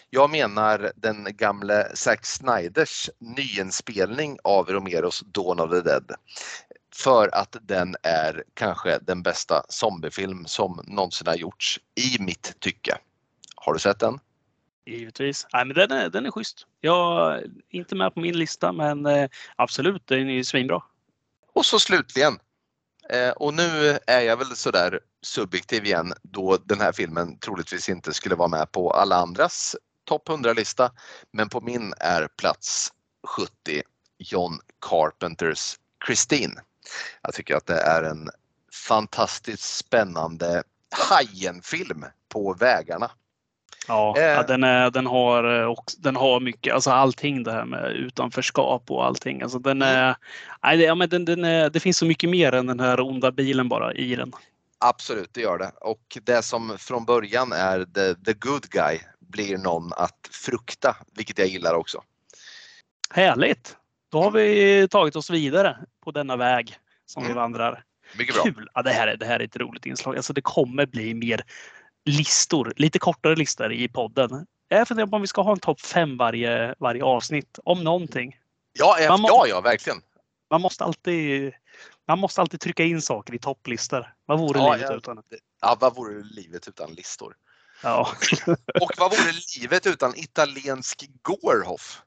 Jag menar den gamle Zack Snyders nyinspelning av Romeros Dawn of the Dead. För att den är kanske den bästa zombiefilm som någonsin har gjorts i mitt tycke. Har du sett den? Givetvis. Nej, men den, är, den är schysst. Jag är inte med på min lista men eh, absolut, den är ju svinbra. Och så slutligen, eh, och nu är jag väl sådär subjektiv igen då den här filmen troligtvis inte skulle vara med på alla andras topp 100-lista. Men på min är plats 70 John Carpenters Christine. Jag tycker att det är en fantastiskt spännande Hajen-film på vägarna. Ja, eh. ja den, är, den, har, eh, också, den har mycket, alltså allting det här med utanförskap och allting. Alltså den mm. är, nej, ja, men den, den är, det finns så mycket mer än den här onda bilen bara i den. Absolut, det gör det. Och det som från början är the, the good guy blir någon att frukta, vilket jag gillar också. Härligt! Då har vi tagit oss vidare på denna väg som mm. vi vandrar. Mycket bra. Kul! Ja, det, här är, det här är ett roligt inslag. Alltså, det kommer bli mer listor, lite kortare listor i podden. Jag funderar på om vi ska ha en topp fem varje, varje avsnitt om någonting. Ja, ja, må, ja, ja, verkligen. Man måste alltid man måste alltid trycka in saker i topplistor. Vad vore ja, livet ja, utan? Ja, vad vore livet utan listor? Ja. och vad vore livet utan italiensk Gorhoff?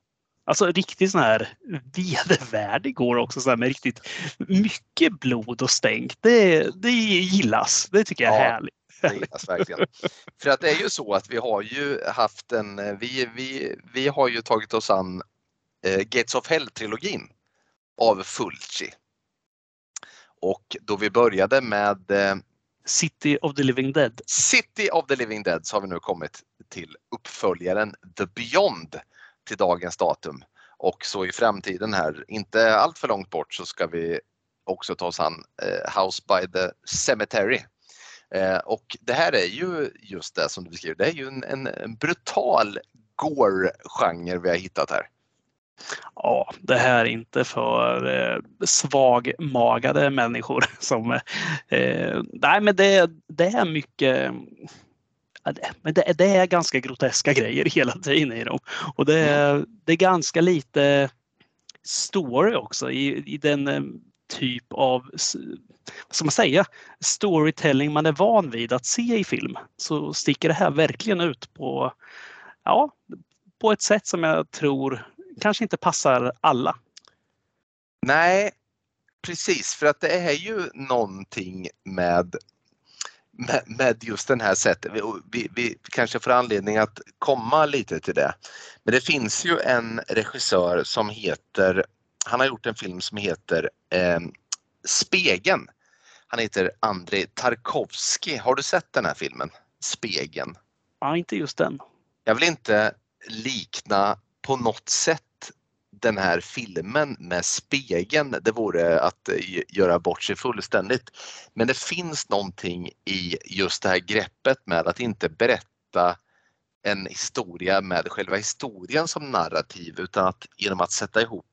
Alltså riktigt sån här vedervärdig går också så här med riktigt mycket blod och stänk. Det, det gillas. Det tycker jag är ja. härligt. Det gillas verkligen. För att det är ju så att vi har ju haft en, vi, vi, vi har ju tagit oss an eh, Gates of Hell-trilogin av Fulci. Och då vi började med eh, City of the Living Dead. City of the Living Dead så har vi nu kommit till uppföljaren The Beyond till dagens datum. Och så i framtiden här, inte allt för långt bort, så ska vi också ta oss an eh, House by the Cemetery. Eh, och det här är ju just det som du beskriver, det är ju en, en, en brutal gore-genre vi har hittat här. Ja, det här är inte för eh, svagmagade människor. Som, eh, nej, men det, det är mycket men det, det, är ganska groteska grejer hela tiden i dem. Och det, är, det är ganska lite story också i, i den eh, typ av vad ska man säga, storytelling man är van vid att se i film. Så sticker det här verkligen ut på, ja, på ett sätt som jag tror kanske inte passar alla. Nej, precis för att det är ju någonting med med, med just den här sättet. Vi, vi, vi, kanske får anledning att komma lite till det. Men det finns ju en regissör som heter, han har gjort en film som heter eh, Spegeln. Han heter Andrei Tarkovsky. Har du sett den här filmen? Spegeln? Ja, inte just den. Jag vill inte likna på något sätt den här filmen med spegeln, det vore att göra bort sig fullständigt. Men det finns någonting i just det här greppet med att inte berätta en historia med själva historien som narrativ utan att genom att sätta ihop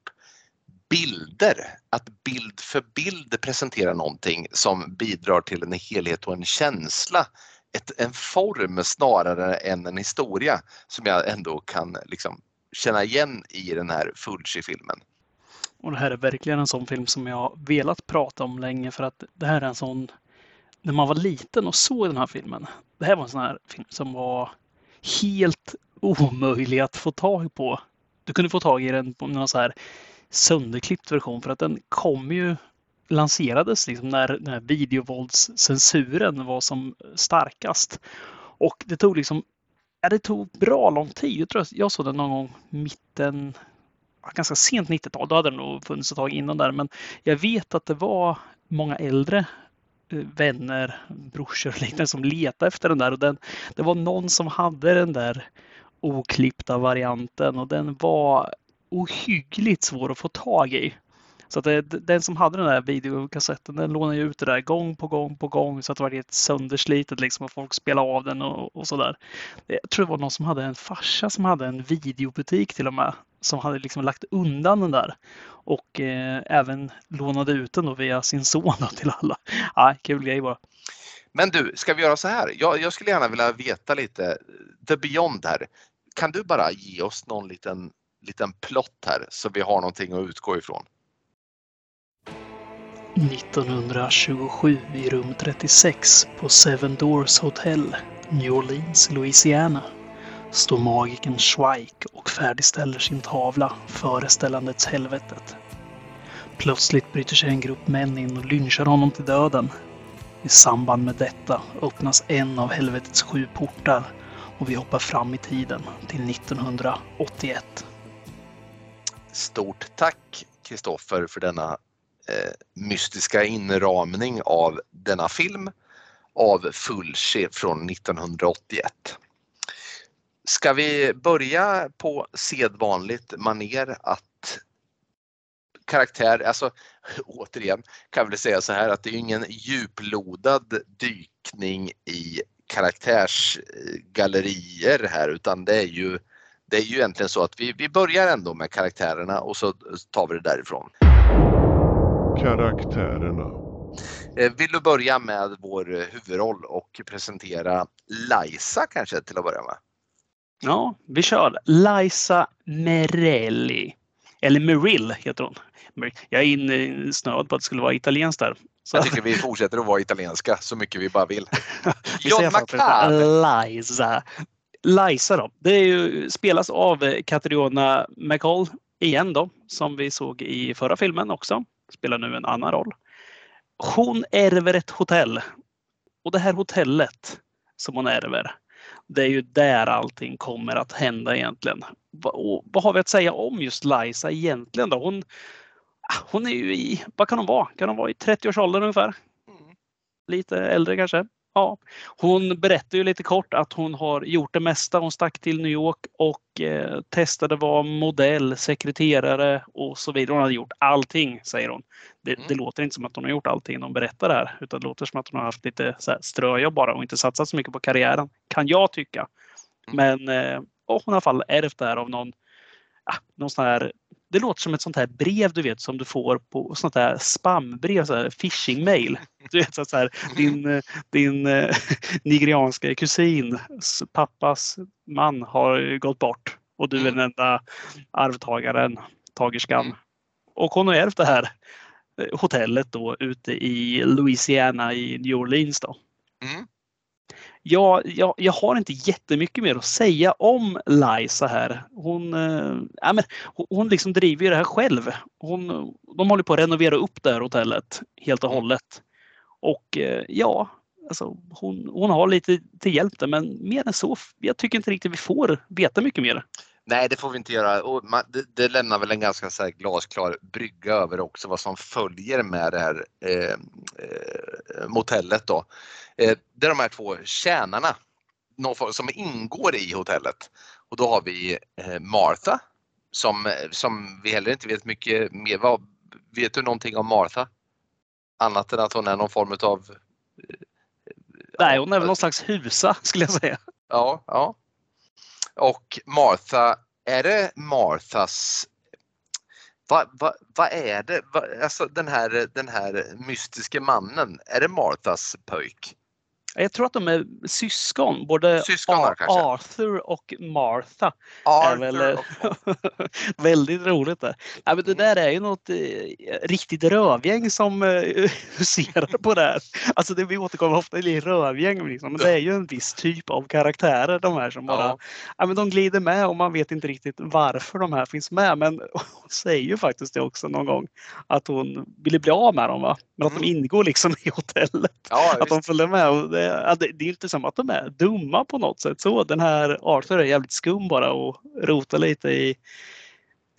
bilder, att bild för bild presentera någonting som bidrar till en helhet och en känsla. Ett, en form snarare än en historia som jag ändå kan liksom känna igen i den här Fulci-filmen. Och det här är verkligen en sån film som jag velat prata om länge för att det här är en sån när man var liten och såg den här filmen. Det här var en sån här film som var helt omöjlig att få tag på. Du kunde få tag i den på någon så här sönderklippt version för att den kom ju lanserades liksom när, när videovåldscensuren var som starkast. Och det tog liksom Ja, det tog bra lång tid. Jag tror jag såg den någon gång mitten, ganska sent 90-tal. Då hade den nog funnits ett tag innan där. Men jag vet att det var många äldre eh, vänner, brorsor och liknande som letade efter den där. Och den, det var någon som hade den där oklippta varianten och den var ohyggligt svår att få tag i. Så att det, den som hade den där videokassetten den lånade ut det där gång på gång på gång så att det var helt sönderslitet liksom och folk spelade av den och, och sådär. Jag tror det var någon som hade en farsa som hade en videobutik till och med som hade liksom lagt undan den där och eh, även lånade ut den då via sin son till alla. Ja, kul grej bara. Men du, ska vi göra så här? Jag, jag skulle gärna vilja veta lite, eh, the beyond här. Kan du bara ge oss någon liten, liten plott här så vi har någonting att utgå ifrån? 1927 i rum 36 på Seven Doors Hotel, New Orleans, Louisiana står magikern Schweik och färdigställer sin tavla Föreställandets helvetet. Plötsligt bryter sig en grupp män in och lynchar honom till döden. I samband med detta öppnas en av helvetets sju portar och vi hoppar fram i tiden till 1981. Stort tack Kristoffer för denna eh, mystiska inramning av denna film av Fulci från 1981. Ska vi börja på sedvanligt maner att karaktär, alltså återigen kan vi säga så här att det är ingen djuplodad dykning i karaktärsgallerier här utan det är ju det är ju egentligen så att vi, vi börjar ändå med karaktärerna och så tar vi det därifrån karaktärerna. Eh, vill du börja med vår huvudroll och presentera Liza kanske till att börja med? Ja, vi kör. Liza Merelli. Eller Merill heter hon. Jag är insnöad på att det skulle vara italienskt där. Så. Jag tycker vi fortsätter att vara italienska så mycket vi bara vill. John McCann. Liza. Liza då. Det är ju, spelas av Catriona McCall igen då, som vi såg i förra filmen också spelar nu en annan roll. Hon ärver ett hotell Och det här hotellet som hon ärver, det är ju där allting kommer att hända egentligen. Och vad har vi att säga om just Liza egentligen då? Hon, ah, hon är ju i, vad kan hon vara? Kan hon vara i 30-årsåldern ungefär? Mm. Lite äldre kanske? Ja, hon berättade ju lite kort att hon har gjort det mesta. Hon stack till New York och eh, testade vara modell, sekreterare och så vidare. Hon hade gjort allting, säger hon. Det, mm. det låter inte som att hon har gjort allting de berättar där, utan det låter som att hon har haft lite så här, ströjobb bara och inte satsat så mycket på karriären, kan jag tycka. Mm. Men eh, hon har i alla fall ärvt det här av någon, ja, någon sån här det låter som ett sånt här brev du vet som du får på sånt här spambrev, så här phishing mail. Du vet så här, din, din eh, nigerianska kusin, pappas man har gått bort och du är den enda arvtagaren, tagerskan. Mm. Och hon har ärvt det här eh, hotellet då ute i Louisiana i New Orleans då. Mm jag, jag, jag har inte jättemycket mer att säga om Liza här. Hon, äh, men, hon liksom driver ju det här själv. Hon, de håller på att renovera upp det här hotellet helt och mm. hållet. Och äh, ja, alltså, hon, hon har lite till hjälp där men mer än så, jag tycker inte riktigt vi får veta mycket mer. Nej, det får vi inte göra. Och man, det, det, lämnar väl en ganska så glasklar brygga över också vad som följer med det här eh, eh, motellet. Då. Eh, det är de här två tjänarna som ingår i hotellet. Och då har vi eh, Martha som, som vi heller inte vet mycket mer vad, Vet du någonting om Martha? Annat än att hon är någon form av... Eh, Nej, hon är väl någon slags husa skulle jag säga. Ja, ja. Och Martha, är det Marthas vad va, va är det? Va, alltså den här, den här mystiske mannen, är det Marthas pojk? Jag tror att de är syskon, både syskon Ar Arthur och Martha. Arthur väl väldigt roligt det. Ja, men det där är ju något eh, riktigt rövgäng som eh, huserar på det här. Alltså det, vi återkommer ofta till rövgäng, liksom, men det är ju en viss typ av karaktärer de här som bara ja. ja. men de glider med och man vet inte riktigt varför de här finns med. Men hon säger ju faktiskt det också någon gång att hon ville bli av med dem. Va? Men att mm. de ingår liksom i hotellet. Ja, att de följer med. Och det, Eh, det, det är inte som att de är dumma på något sätt. Så den här Arthur är jävligt skum bara och rotar lite i,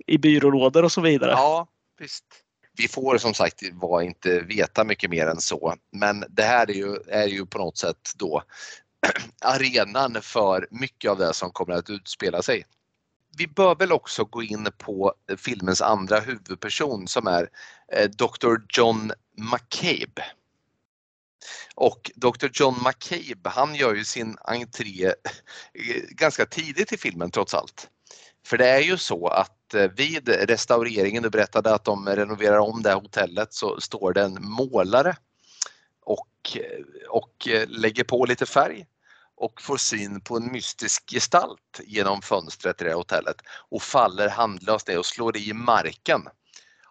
i byrålådor och så vidare. Ja, visst. Vi får som sagt var inte veta mycket mer än så, men det här är ju, är ju på något sätt då arenan för mycket av det som kommer att utspela sig. Vi bör väl också gå in på filmens andra huvudperson som är eh, Dr John McCabe. Och Dr John McCabe han gör ju sin entré eh, ganska tidigt i filmen trots allt. För det är ju så att eh, vid restaureringen, du berättade att de renoverar om det här hotellet, så står det en målare och, eh, och lägger på lite färg och får syn på en mystisk gestalt genom fönstret i det här hotellet och faller handlöst ner och slår i marken.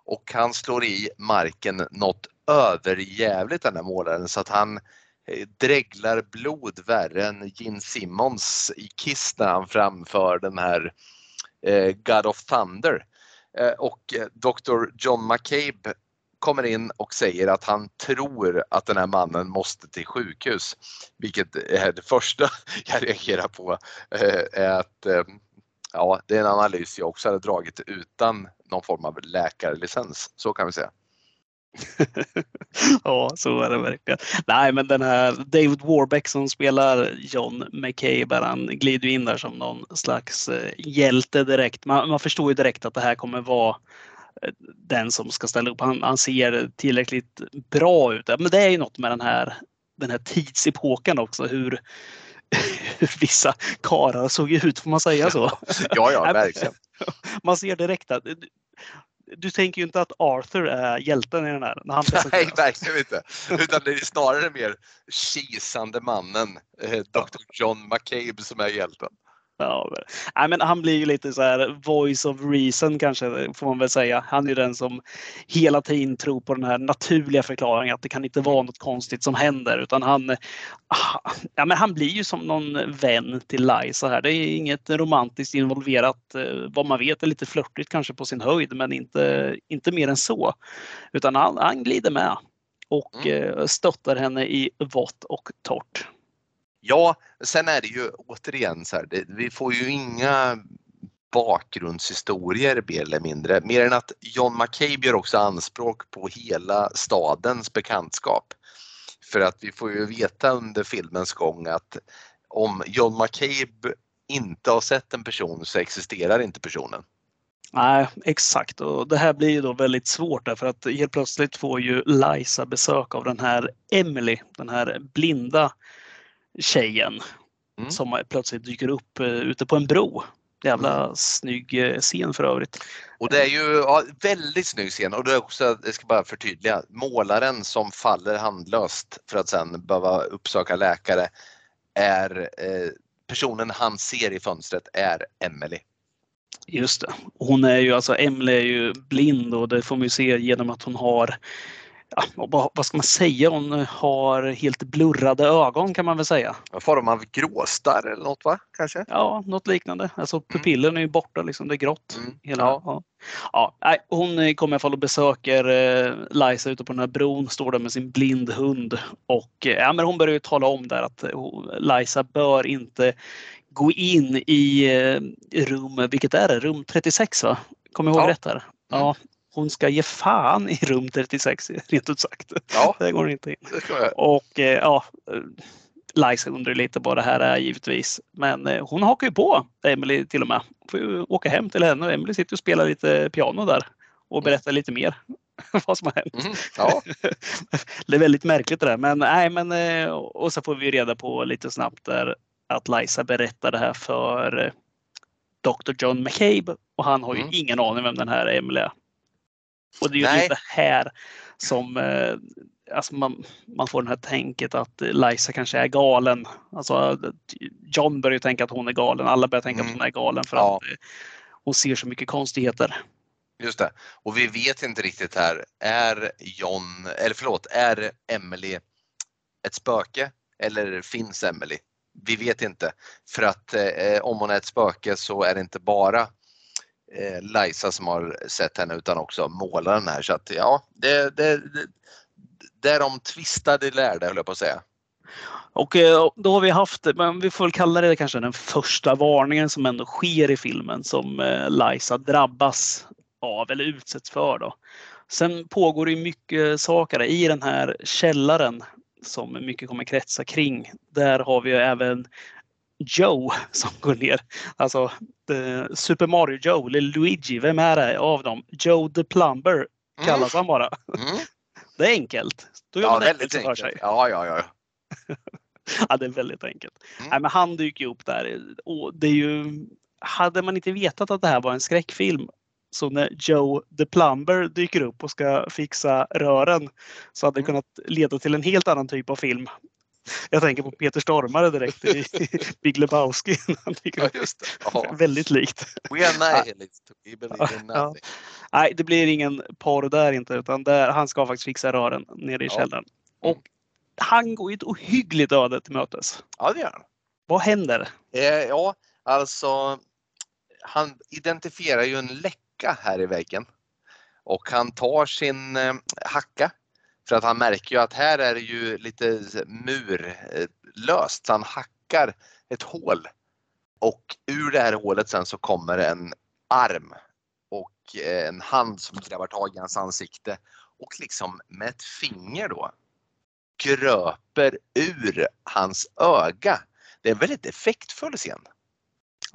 Och han slår i marken något överjävligt den här målaren så att han eh, dreglar blod värre än Gene Simmons i Kiss när han framför den här eh, God of Thunder. Eh, och Dr John McCabe kommer in och säger att han tror att den här mannen måste till sjukhus. Vilket är det första jag reagerar på. Är att, ja, det är en analys jag också hade dragit utan någon form av läkarlicens. Så kan vi säga ja, så är det verkligen. Nej, men den här David Warbeck som spelar John McCabe, han glider in där som någon slags eh, hjälte direkt. Man, man förstår ju direkt att det här kommer vara eh, den som ska ställa upp. Han, han ser tillräckligt bra ut. Men det är ju något med den här, den här tidsepoken också, hur, hur vissa karlar såg ut, får man säga så? Ja, ja, verkligen. Man ser direkt att du tänker ju inte att Arthur är hjälten i den här. När han Nej, verkligen inte. Utan det är snarare mer kisande mannen, eh, Dr. John McCabe, som är hjälten. Ja, men, han blir ju lite så här voice of reason kanske får man väl säga. Han är ju den som hela tiden tror på den här naturliga förklaringen att det kan inte vara något konstigt som händer utan han, ja, men han blir ju som någon vän till Liza här. Det är inget romantiskt involverat eh, vad man vet är lite flörtigt kanske på sin höjd men inte, inte mer än så. Utan han, han glider med. och mm. stöttar henne i vått och torrt. Ja, sen är det ju återigen så här, det, vi får ju inga bakgrundshistorier mer eller mindre, mer än att John McCabe gör också anspråk på hela stadens bekantskap. För att vi får ju veta under filmens gång att om John McCabe inte har sett en person så existerar inte personen. Nej, exakt. Och det här blir ju då väldigt svårt därför att helt plötsligt får ju Liza besök av den här Emily, den här blinda tjejen mm. som plötsligt dyker upp eh, ute på en bro. Jävla mm. snygg eh, scen för övrigt. Och det är ju ja, väldigt snygg scen och det är också, jag ska bara förtydliga, målaren som faller handlöst för att sen behöva uppsöka läkare är eh, personen han ser i fönstret är Emily. Just det. Hon är ju alltså, Emily är ju blind och det får man ju se genom att hon har ja, vad ska man säga, hon har helt blurrade ögon kan man väl säga. Vad form av gråstarr eller något va? Kanske? Ja, något liknande. Alltså mm. pupillen mm. är ju borta, liksom. det är grått. Mm. Hela, ja. Ja. Ja, nej, hon kommer i alla fall och besöker eh, Liza ute på den här bron, står där med sin blind hund och eh, ja, men hon börjar ju tala om där att oh, Liza bör inte gå in i eh, rum, vilket är det? Rum 36 va? Kommer jag ihåg ja. rätt? Ja, mm hon ska ge fan i rum 36 rent ut sagt. Ja, det går inte in. Och eh, ja, Liza undrar lite vad det här är givetvis. Men eh, hon hakar ju på Emily till och med. Får ju åka hem till henne och Emily sitter och spelar lite piano där och mm. berättar lite mer vad som har hänt. Mm, ja. det är väldigt märkligt det där. Men nej, men eh, och så får vi reda på lite snabbt där att Liza berättar det här för Dr. John McCabe och han har ju mm. ingen aning vem den här Emily är. Och det är ju Nej. det här som eh, alltså man, man får det här tänket att Liza kanske är galen. Alltså, John börjar tänka att hon är galen. Alla börjar tänka mm. att hon är galen för ja. att eh, hon ser så mycket konstigheter. Just det. Och vi vet inte riktigt här. Är John, eller förlåt, är Emily ett spöke eller finns Emily? Vi vet inte. För att eh, om hon är ett spöke så är det inte bara eh, Liza som har sett henne utan också målaren här. Så att ja, det, det, det, där de tvistade lärde höll jag på att säga. Eh, och då har vi haft, men vi får väl kalla det kanske den första varningen som ändå sker i filmen som eh, Liza drabbas av eller utsätts för. Då. Sen pågår det mycket saker i den här källaren som mycket kommer kretsa kring. Där har vi även Joe som går ner. Alltså Super Mario Joe, eller Luigi, vem är det av dem? Joe the Plumber kallas mm. han bara. Mm. Det är enkelt. Då gör ja, man väldigt enkelt. För sig. Ja, ja, ja. ja, det är väldigt enkelt. Mm. Nej, men han dyker upp där. Och det är ju, hade man inte vetat att det här var en skräckfilm så när Joe the Plumber dyker upp och ska fixa rören så hade det mm. kunnat leda till en helt annan typ av film. Jag tänker på Peter Stormare direkt i Big Lebowski. ja, det. Väldigt likt. We are nihilists. We believe in nothing. Nej, det blir ingen par där inte utan där, han ska faktiskt fixa rören nere i ja. källaren. Och han går ju ett ohyggligt öde till mötes. Ja, det gör han. Vad händer? Eh, ja, alltså han identifierar ju en läcka här i väggen och han tar sin eh, hacka för att han märker ju att här är det ju lite murlöst eh, så han hackar ett hål. Och ur det här hålet sen så kommer en arm och eh, en hand som grabbar tag i hans ansikte och liksom med ett finger då gröper ur hans öga. Det är en väldigt effektfull scen.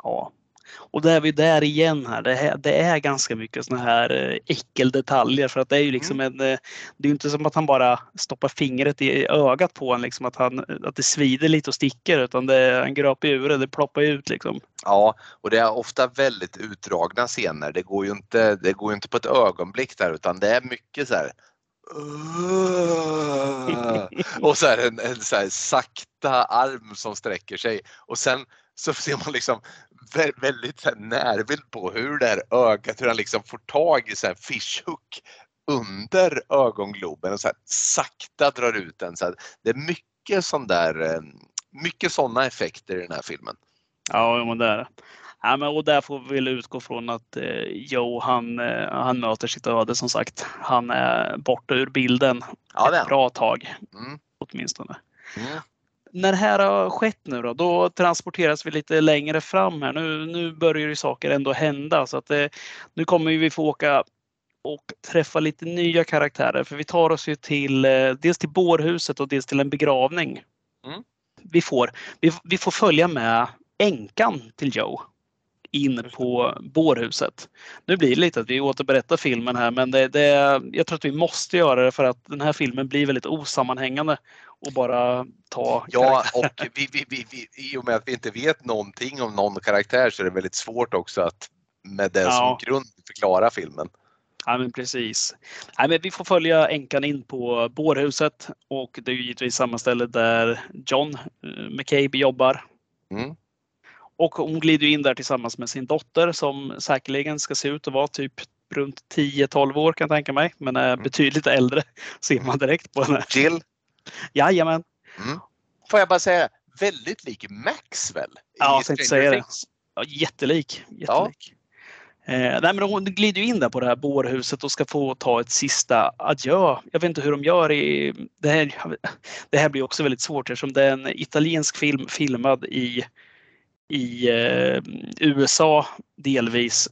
Ja, och då är vi där igen här. Det, är, det är ganska mycket såna här eh, äckeldetaljer för att det är ju liksom mm. en, eh, det är inte som att han bara stoppar fingret i ögat på en liksom att, han, att det svider lite och sticker utan det, han gröper ur det, det ploppar ut liksom. Ja, och det är ofta väldigt utdragna scener. Det går ju inte, det går inte på ett ögonblick där utan det är mycket så här och så är en, en så här sakta arm som sträcker sig och sen så ser man liksom väldigt närbild på hur det här ögat, hur han liksom får tag i så här fishhook under ögongloben och så här sakta drar ut den. Så det är mycket sån där, eh, mycket sådana effekter i den här filmen. Ja, men det är Ja, men, och där får vi väl utgå från att eh, Joe han, eh, han möter sitt öde som sagt. Han är borta ur bilden ja, ett bra tag. Mm. Åtminstone. Mm. När det här har skett nu då, då transporteras vi lite längre fram här. Nu, nu börjar ju saker ändå hända så att eh, nu kommer vi få åka och träffa lite nya karaktärer. För vi tar oss ju till eh, dels till bårhuset och dels till en begravning. Mm. Vi, får, vi, vi får följa med änkan till Joe in på bårhuset. Nu blir det lite att vi återberättar filmen här men det, det, jag tror att vi måste göra det för att den här filmen blir väldigt osammanhängande och bara ta Ja, och vi, vi, vi, vi, i och med att vi inte vet någonting om någon karaktär så är det väldigt svårt också att med det ja. som grund förklara filmen. Ja men precis. Ja, men vi får följa änkan in på bårhuset och det är givetvis samma ställe där John eh, McCabe jobbar. Mm. Och hon glider in där tillsammans med sin dotter som säkerligen ska se ut att vara typ runt 10-12 år kan jag tänka mig. Men är mm. betydligt äldre ser man direkt på henne. Jill? Jajamän. Mm. Får jag bara säga, väldigt lik Maxwell. Ja, jag tänkte säga det. Ja, jättelik. jättelik. Ja. Eh, nej, men hon glider in där på det här bårhuset och ska få ta ett sista adjö. Jag vet inte hur de gör i... Det här, det här blir också väldigt svårt eftersom det är en italiensk film filmad i i eh, USA delvis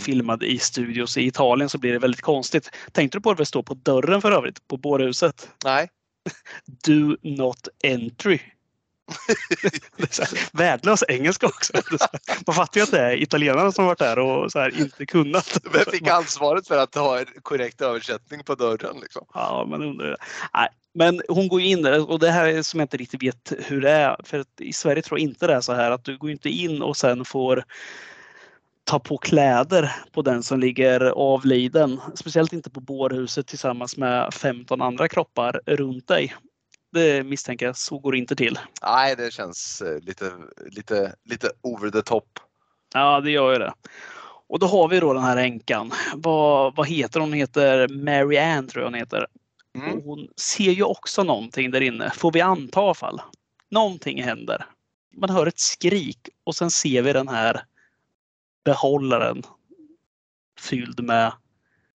filmad i studios i Italien så blir det väldigt konstigt. Tänkte du på det står på dörren för övrigt på bårhuset? Nej. Do not entry. värdelös engelska också. Man fattar ju att det är italienarna som varit där och så här inte kunnat. Vem fick ansvaret för att ha en korrekt översättning på dörren? Liksom? Ja, man undrar. Nej, men hon går in där och det här är som jag inte riktigt vet hur det är. För i Sverige tror jag inte det är så här att du går inte in och sen får ta på kläder på den som ligger avliden. Speciellt inte på bårhuset tillsammans med 15 andra kroppar runt dig. Det misstänker jag, så går det inte till. Nej, det känns eh, lite, lite, lite over the top. Ja, det gör ju det. Och då har vi då den här änkan. Vad, vad heter hon? Hon heter Mary Ann tror jag hon heter. Mm. hon ser ju också någonting där inne, får vi anta i alla fall. Någonting händer. Man hör ett skrik och sen ser vi den här behållaren fylld med,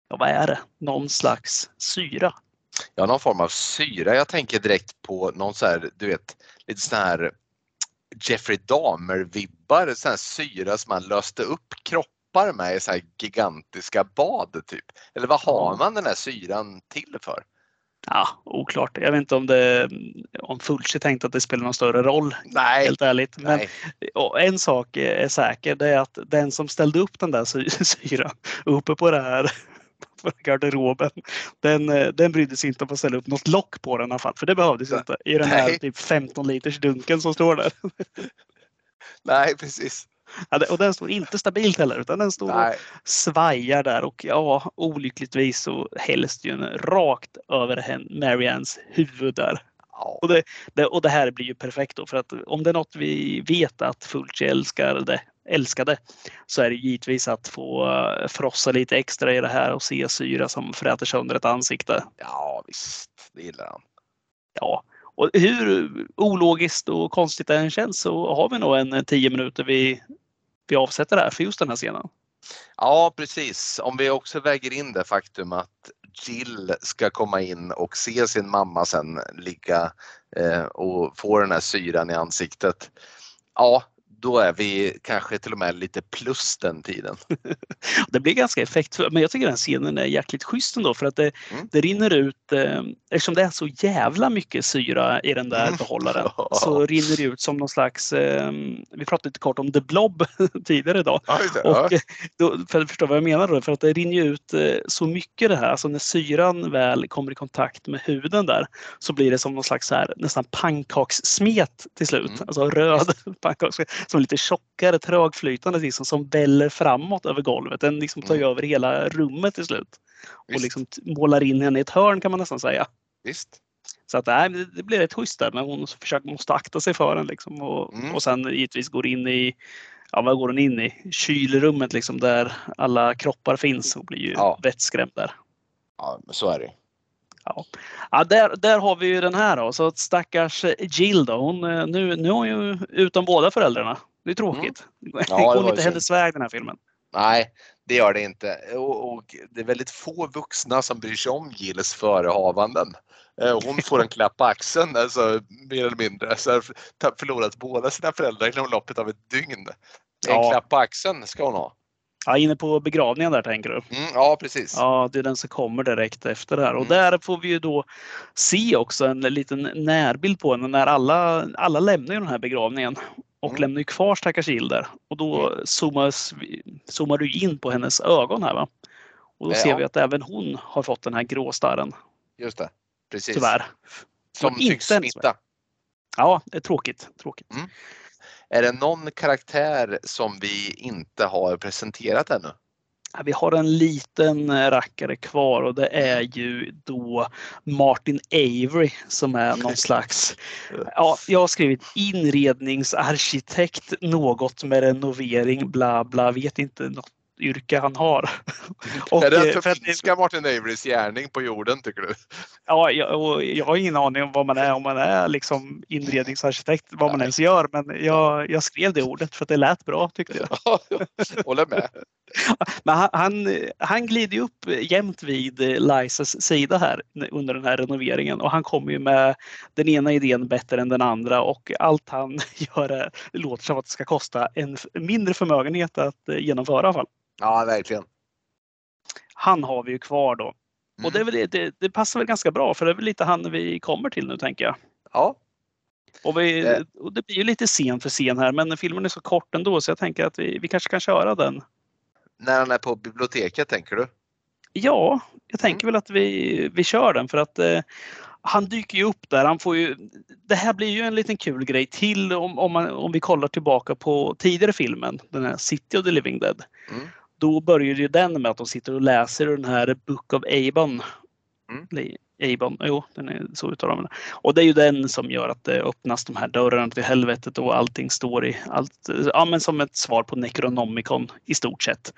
ja, vad är det, någon slags syra. Ja, någon form av syra. Jag tänker direkt på någon så här, du vet, lite sån här Jeffrey Dahmer-vibbar, sån här syra som man löste upp kroppar med i så här gigantiska bad typ. Eller vad har man den här syran till för? Ja, oklart. Jag vet inte om, det, om Fulci tänkte att det spelar någon större roll. Nej. Helt ärligt. Men en sak är säker. Det är att den som ställde upp den där syran uppe på det här garderoben. Den, den brydde sig inte om att ställa upp något lock på den i alla fall. För det behövdes inte i den här typ 15 liters dunken som står där. Nej, precis. Och den står inte stabilt heller utan den står Nej. och svajar där och ja, olyckligtvis så helst ju rakt över Marians huvud där. Ja. Och, det, det, och det här blir ju perfekt då för att om det är något vi vet att Fulci älskade, älskade så är det givetvis att få eh, frossa lite extra i det här och se syra som fräter sönder ett ansikte. Ja visst, det gillar han. Ja, och hur ologiskt och konstigt det än känns så har vi nog en eh, tio minuter vi, vi avsätter där för just den här scenen. Ja precis, om vi också väger in det faktum att Jill ska komma in och se sin mamma sen ligga eh, och få den här syran i ansiktet. Ja, då är vi kanske till och med lite plus den tiden. det blir ganska effektfullt, men jag tycker den scenen är jäkligt schysst ändå för att det, mm. det rinner ut, eh, eftersom det är så jävla mycket syra i den där mm. behållaren, så rinner det ut som någon slags, eh, vi pratade lite kort om The Blob tidigare idag. Ja, och, ja. då, för att förstå vad jag menar då, för att det rinner ut eh, så mycket det här, alltså när syran väl kommer i kontakt med huden där så blir det som någon slags här, nästan pannkakssmet till slut, mm. alltså röd pannkakssmet som lite tjockare, trögflytande liksom, som väller framåt över golvet. Den liksom tar mm. över hela rummet till slut. Visst. Och liksom målar in henne i ett hörn kan man nästan säga. Visst. Så att, nej, det blir rätt schysst där när hon försöker, måste akta sig för den. Liksom, och, mm. och sen givetvis går in i ja, vad går hon in i? Kylrummet liksom där alla kroppar finns och blir ju ja. vettskrämd där. Ja, så är det. Ja, ja där, där har vi ju den här då. Så stackars Jill då. Hon, eh, nu, nu är hon ju utan båda föräldrarna. Det är tråkigt. Mm. Ja, det går inte hennes väg den här filmen. Nej, det gör det inte. Och, och, det är väldigt få vuxna som bryr sig om Gilles förehavanden. Eh, hon får en klapp på axeln, alltså, mer eller mindre. Så har förlorat båda sina föräldrar inom loppet av ett dygn. En ja. klapp på axeln ska hon ha. Ja, inne på begravningen där tänker du? Mm, ja, precis. Ja, det är den som kommer direkt efter det här. Och mm. där får vi ju då se också en liten närbild på henne när alla, alla lämnar ju den här begravningen och mm. lämnar ju kvar stackars Hilder. Och då mm. zoomas, zoomar du in på hennes ögon här va? Och då ja. ser vi att även hon har fått den här gråstarren. Just det, precis. Tyvärr. Som tycks smitta. Ja, det är tråkigt. tråkigt. Mm. Är det någon karaktär som vi inte har presenterat ännu? Vi har en liten eh, rackare kvar och det är ju då Martin Avery som är någon slags, ja, jag har skrivit inredningsarkitekt, något med renovering, bla bla, vet inte något yrke han har. och, är det att förminska Martin Averys gärning på jorden tycker du? Ja, jag, jag har ingen aning om vad man är, om man är liksom inredningsarkitekt, vad man Nej. ens gör. Men jag, jag skrev det ordet för att det lät bra tyckte jag. Håller med. Men han, han, han glider upp jämt vid Lisas sida här under den här renoveringen och han kommer ju med den ena idén bättre än den andra och allt han gör är, låter som att det ska kosta en mindre förmögenhet att genomföra i alla fall. Ja, verkligen. Han har vi ju kvar då. Mm. Och det, är väl, det, det, passar väl ganska bra för det är väl lite han vi kommer till nu tänker jag. Ja. Och, vi, och det blir ju lite scen för scen här men filmen är så kort ändå så jag tänker att vi, vi kanske kan köra den. När han är på biblioteket tänker du? Ja, jag tänker mm. väl att vi, vi kör den för att eh, han dyker ju upp där. Han får ju, det här blir ju en liten kul grej till om, om, man, om vi kollar tillbaka på tidigare filmen, den här City of the Living Dead. Mm. Då börjar ju den med att de sitter och läser den här Book of Abon. Mm. Abon, jo, den är så uttalar man Och det är ju den som gör att det öppnas de här dörrarna till helvetet och allting står i allt, ja men som ett svar på Necronomicon i stort sett.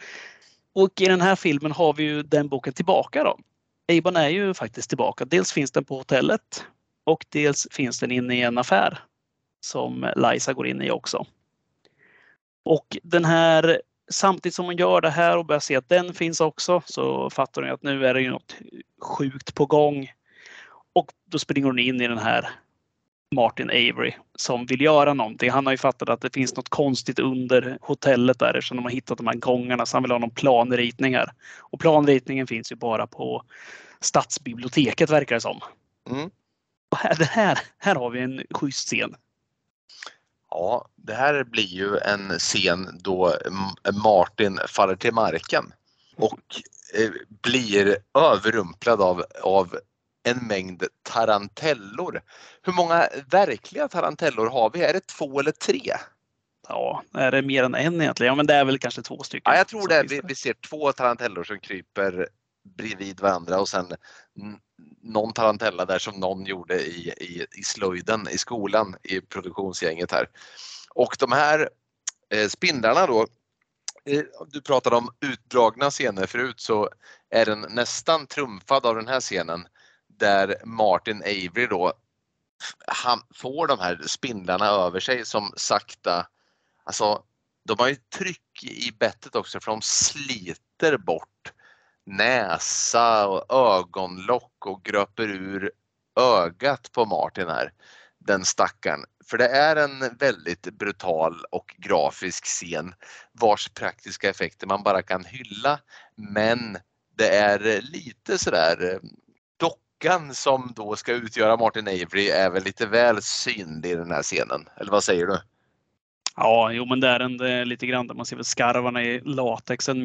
Och i den här filmen har vi ju den boken tillbaka då. Abon är ju faktiskt tillbaka. Dels finns den på hotellet och dels finns den inne i en affär som Liza går in i också. Och den här samtidigt som hon gör det här och börjar se att den finns också så fattar hon att nu är det ju något sjukt på gång. Och då springer hon in i den här Martin Avery som vill göra någonting. Han har ju fattat att det finns något konstigt under hotellet där eftersom de har hittat de här gångarna så han vill ha någon planritning här. Och planritningen finns ju bara på stadsbiblioteket verkar det som. Mm. Och här, det här, här har vi en schysst scen. Ja, det här blir ju en scen då Martin faller till marken och eh, blir överrumplad av, av en mängd tarantellor. Hur många verkliga tarantellor har vi? Är det två eller tre? Ja, är det mer än en egentligen? Ja, men det är väl kanske två stycken. Ja, jag tror det. Vi, vi ser två tarantellor som kryper bredvid varandra och sen någon tarantella där som någon gjorde i, i, i slöjden i skolan i produktionsgänget här. Och de här eh, spindlarna då, eh, du pratade om utdragna scener förut så är den nästan trumfad av den här scenen där Martin Avery då han får de här spindlarna över sig som sakta, alltså de har ju tryck i bettet också för de sliter bort näsa och ögonlock och gröper ur ögat på Martin här, den stackaren. För det är en väldigt brutal och grafisk scen vars praktiska effekter man bara kan hylla. Men det är lite sådär eh, dockan som då ska utgöra Martin Avery är väl lite väl synlig i den här scenen. Eller vad säger du? Ja, jo men det är den det är lite grann. Man ser väl skarvarna i latexen.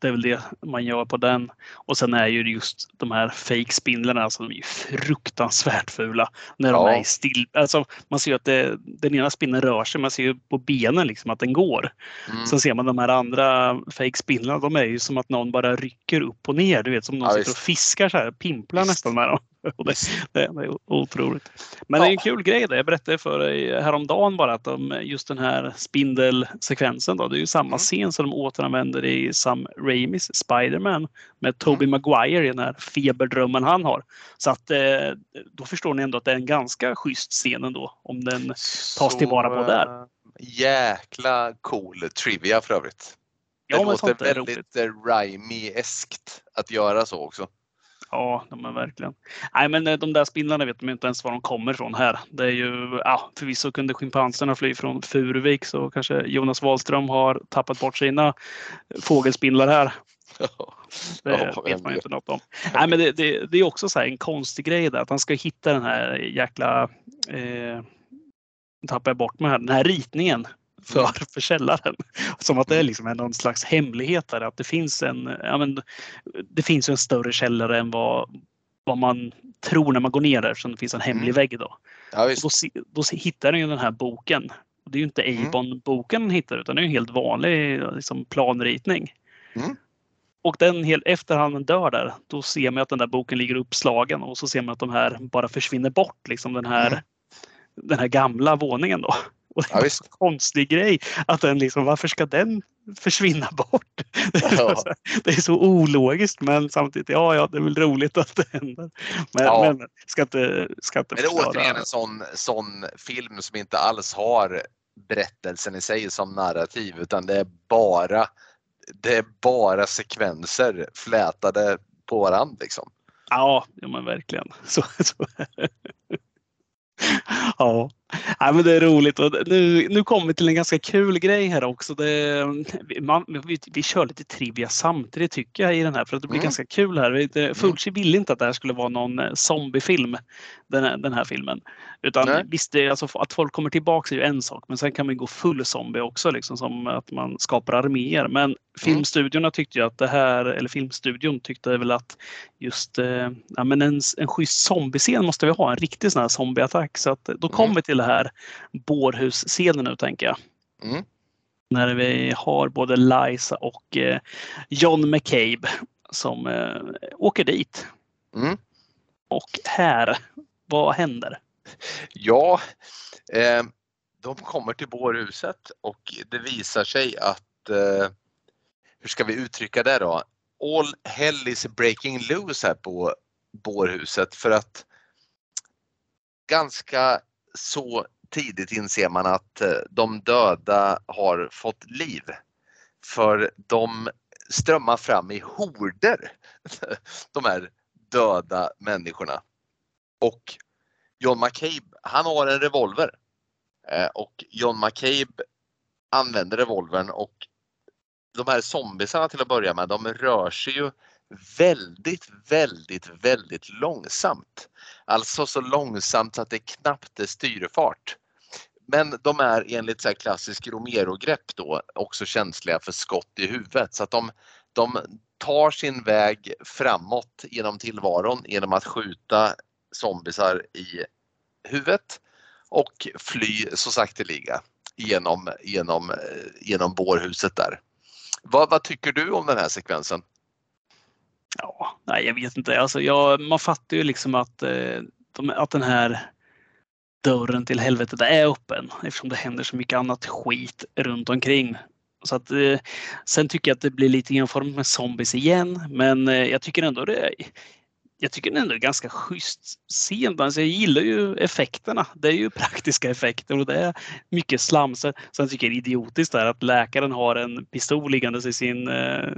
Det är väl det man gör på den. Och sen är ju just de här fake spindlarna, alltså de är ju fruktansvärt fula. När de ja. är still. Alltså, man ser ju att det, den ena spindeln rör sig. Man ser ju på benen liksom att den går. Mm. Sen ser man de här andra fake spindlarna. De är ju som att någon bara rycker upp och ner. Du vet som någon ja, sitter och fiskar så här. Pimplar visst. nästan med dem. det, det, är otroligt. Men ja. det är en kul grej det. Jag berättade för dig häromdagen bara att de, just den här spindelsekvensen då, det är ju samma mm. scen som de återanvänder i Sam Raimis Spiderman med Tobey mm. Maguire i den här feberdrömmen han har. Så att eh, då förstår ni ändå att det är en ganska schysst scen ändå om den tas så, tillvara på där. Eh, Jäkla cool trivia för övrigt. Det ja, låter väldigt Raimi-eskt att göra så också. Ja, de är verkligen. Nej, men eh, de där spindlarna vet de inte ens var de kommer ifrån här. Det är ju, ja, förvisso kunde schimpanserna fly från Furuvik så kanske Jonas Wahlström har tappat bort sina fågelspindlar här. Det ja, vet man ju inte något om. Nej, men det, det, det är också så en konstig grej där att han ska hitta den här jäkla eh, tappar jag bort mig här, den här ritningen för, mm. för källaren. Som att det är mm. liksom någon slags hemlighet där, att det finns en, ja men, det finns en större källare än vad, vad man tror när man går ner där eftersom det finns en hemlig mm. vägg. Då. Ja, då, då hittar den ju den här boken. Det är ju inte mm. Avon-boken den hittar utan det är en helt vanlig liksom, planritning. Mm. Och den, efter han dör där, då ser man att den där boken ligger uppslagen och så ser man att de här bara försvinner bort. Liksom den här, mm. den här gamla våningen då. Och det är ja, en konstig grej att den liksom, varför ska den försvinna bort? Ja. Det är så ologiskt men samtidigt, ja, ja, det är väl roligt att det händer. Men, ja. men ska inte, ska inte men det är återigen en sån, sån film som inte alls har berättelsen i sig som narrativ utan det är bara det är bara sekvenser flätade på varandra liksom. Ja, ja men verkligen. Så, så. ja. ja, men det är roligt. Och nu, nu kommer vi till en ganska kul grej här också. Det, man, vi, vi kör lite trivia samtidigt tycker jag i den här för att det blir mm. ganska kul här. Mm. Fulci ville inte att det här skulle vara någon eh, zombiefilm, den här, den här filmen. Utan Nej. visst, det, alltså, att folk kommer tillbaka är ju en sak, men sen kan man gå full zombie också, liksom som att man skapar arméer. Men mm. filmstudiorna tyckte ju att det här, eller filmstudion tyckte väl att just eh, ja, men en, en schysst zombiescen måste vi ha, en riktig sån här zombieattack. Så att då kommer mm. vi till det här bårhusscenen nu tänker jag. Mm. När vi har både Liza och eh, John McCabe som eh, åker dit. Mm. Och här, vad händer? Ja, eh, de kommer till bårhuset och det visar sig att, eh, hur ska vi uttrycka det då? All hell is breaking loose här på bårhuset för att ganska så tidigt inser man att eh, de döda har fått liv. För de strömmar fram i horder, de här döda människorna. Och John McCabe, han har en revolver. Eh, och John McCabe använder revolvern och de här zombisarna till att börja med, de rör sig ju väldigt, väldigt, väldigt långsamt. Alltså så långsamt så att det knappt är styrfart. Men de är enligt så klassisk Romero-grepp då också känsliga för skott i huvudet så att de, de tar sin väg framåt genom tillvaron genom att skjuta zombisar i huvudet och fly så sakteliga genom, genom, eh, genom bårhuset där. Vad, vad tycker du om den här sekvensen? Ja, nej, jag vet inte. Alltså, jag, man fattar ju liksom att, eh, de, att den här dörren till helvetet är öppen eftersom det händer så mycket annat skit runt omkring. Så att, eh, sen tycker jag att det blir lite enformigt med zombies igen, men eh, jag tycker ändå det jag tycker det ändå är ganska schysst scen. Alltså jag gillar ju effekterna. Det är ju praktiska effekter och det är mycket slam. Sen tycker jag det är idiotiskt där att läkaren har en pistol liggandes i sin, eh,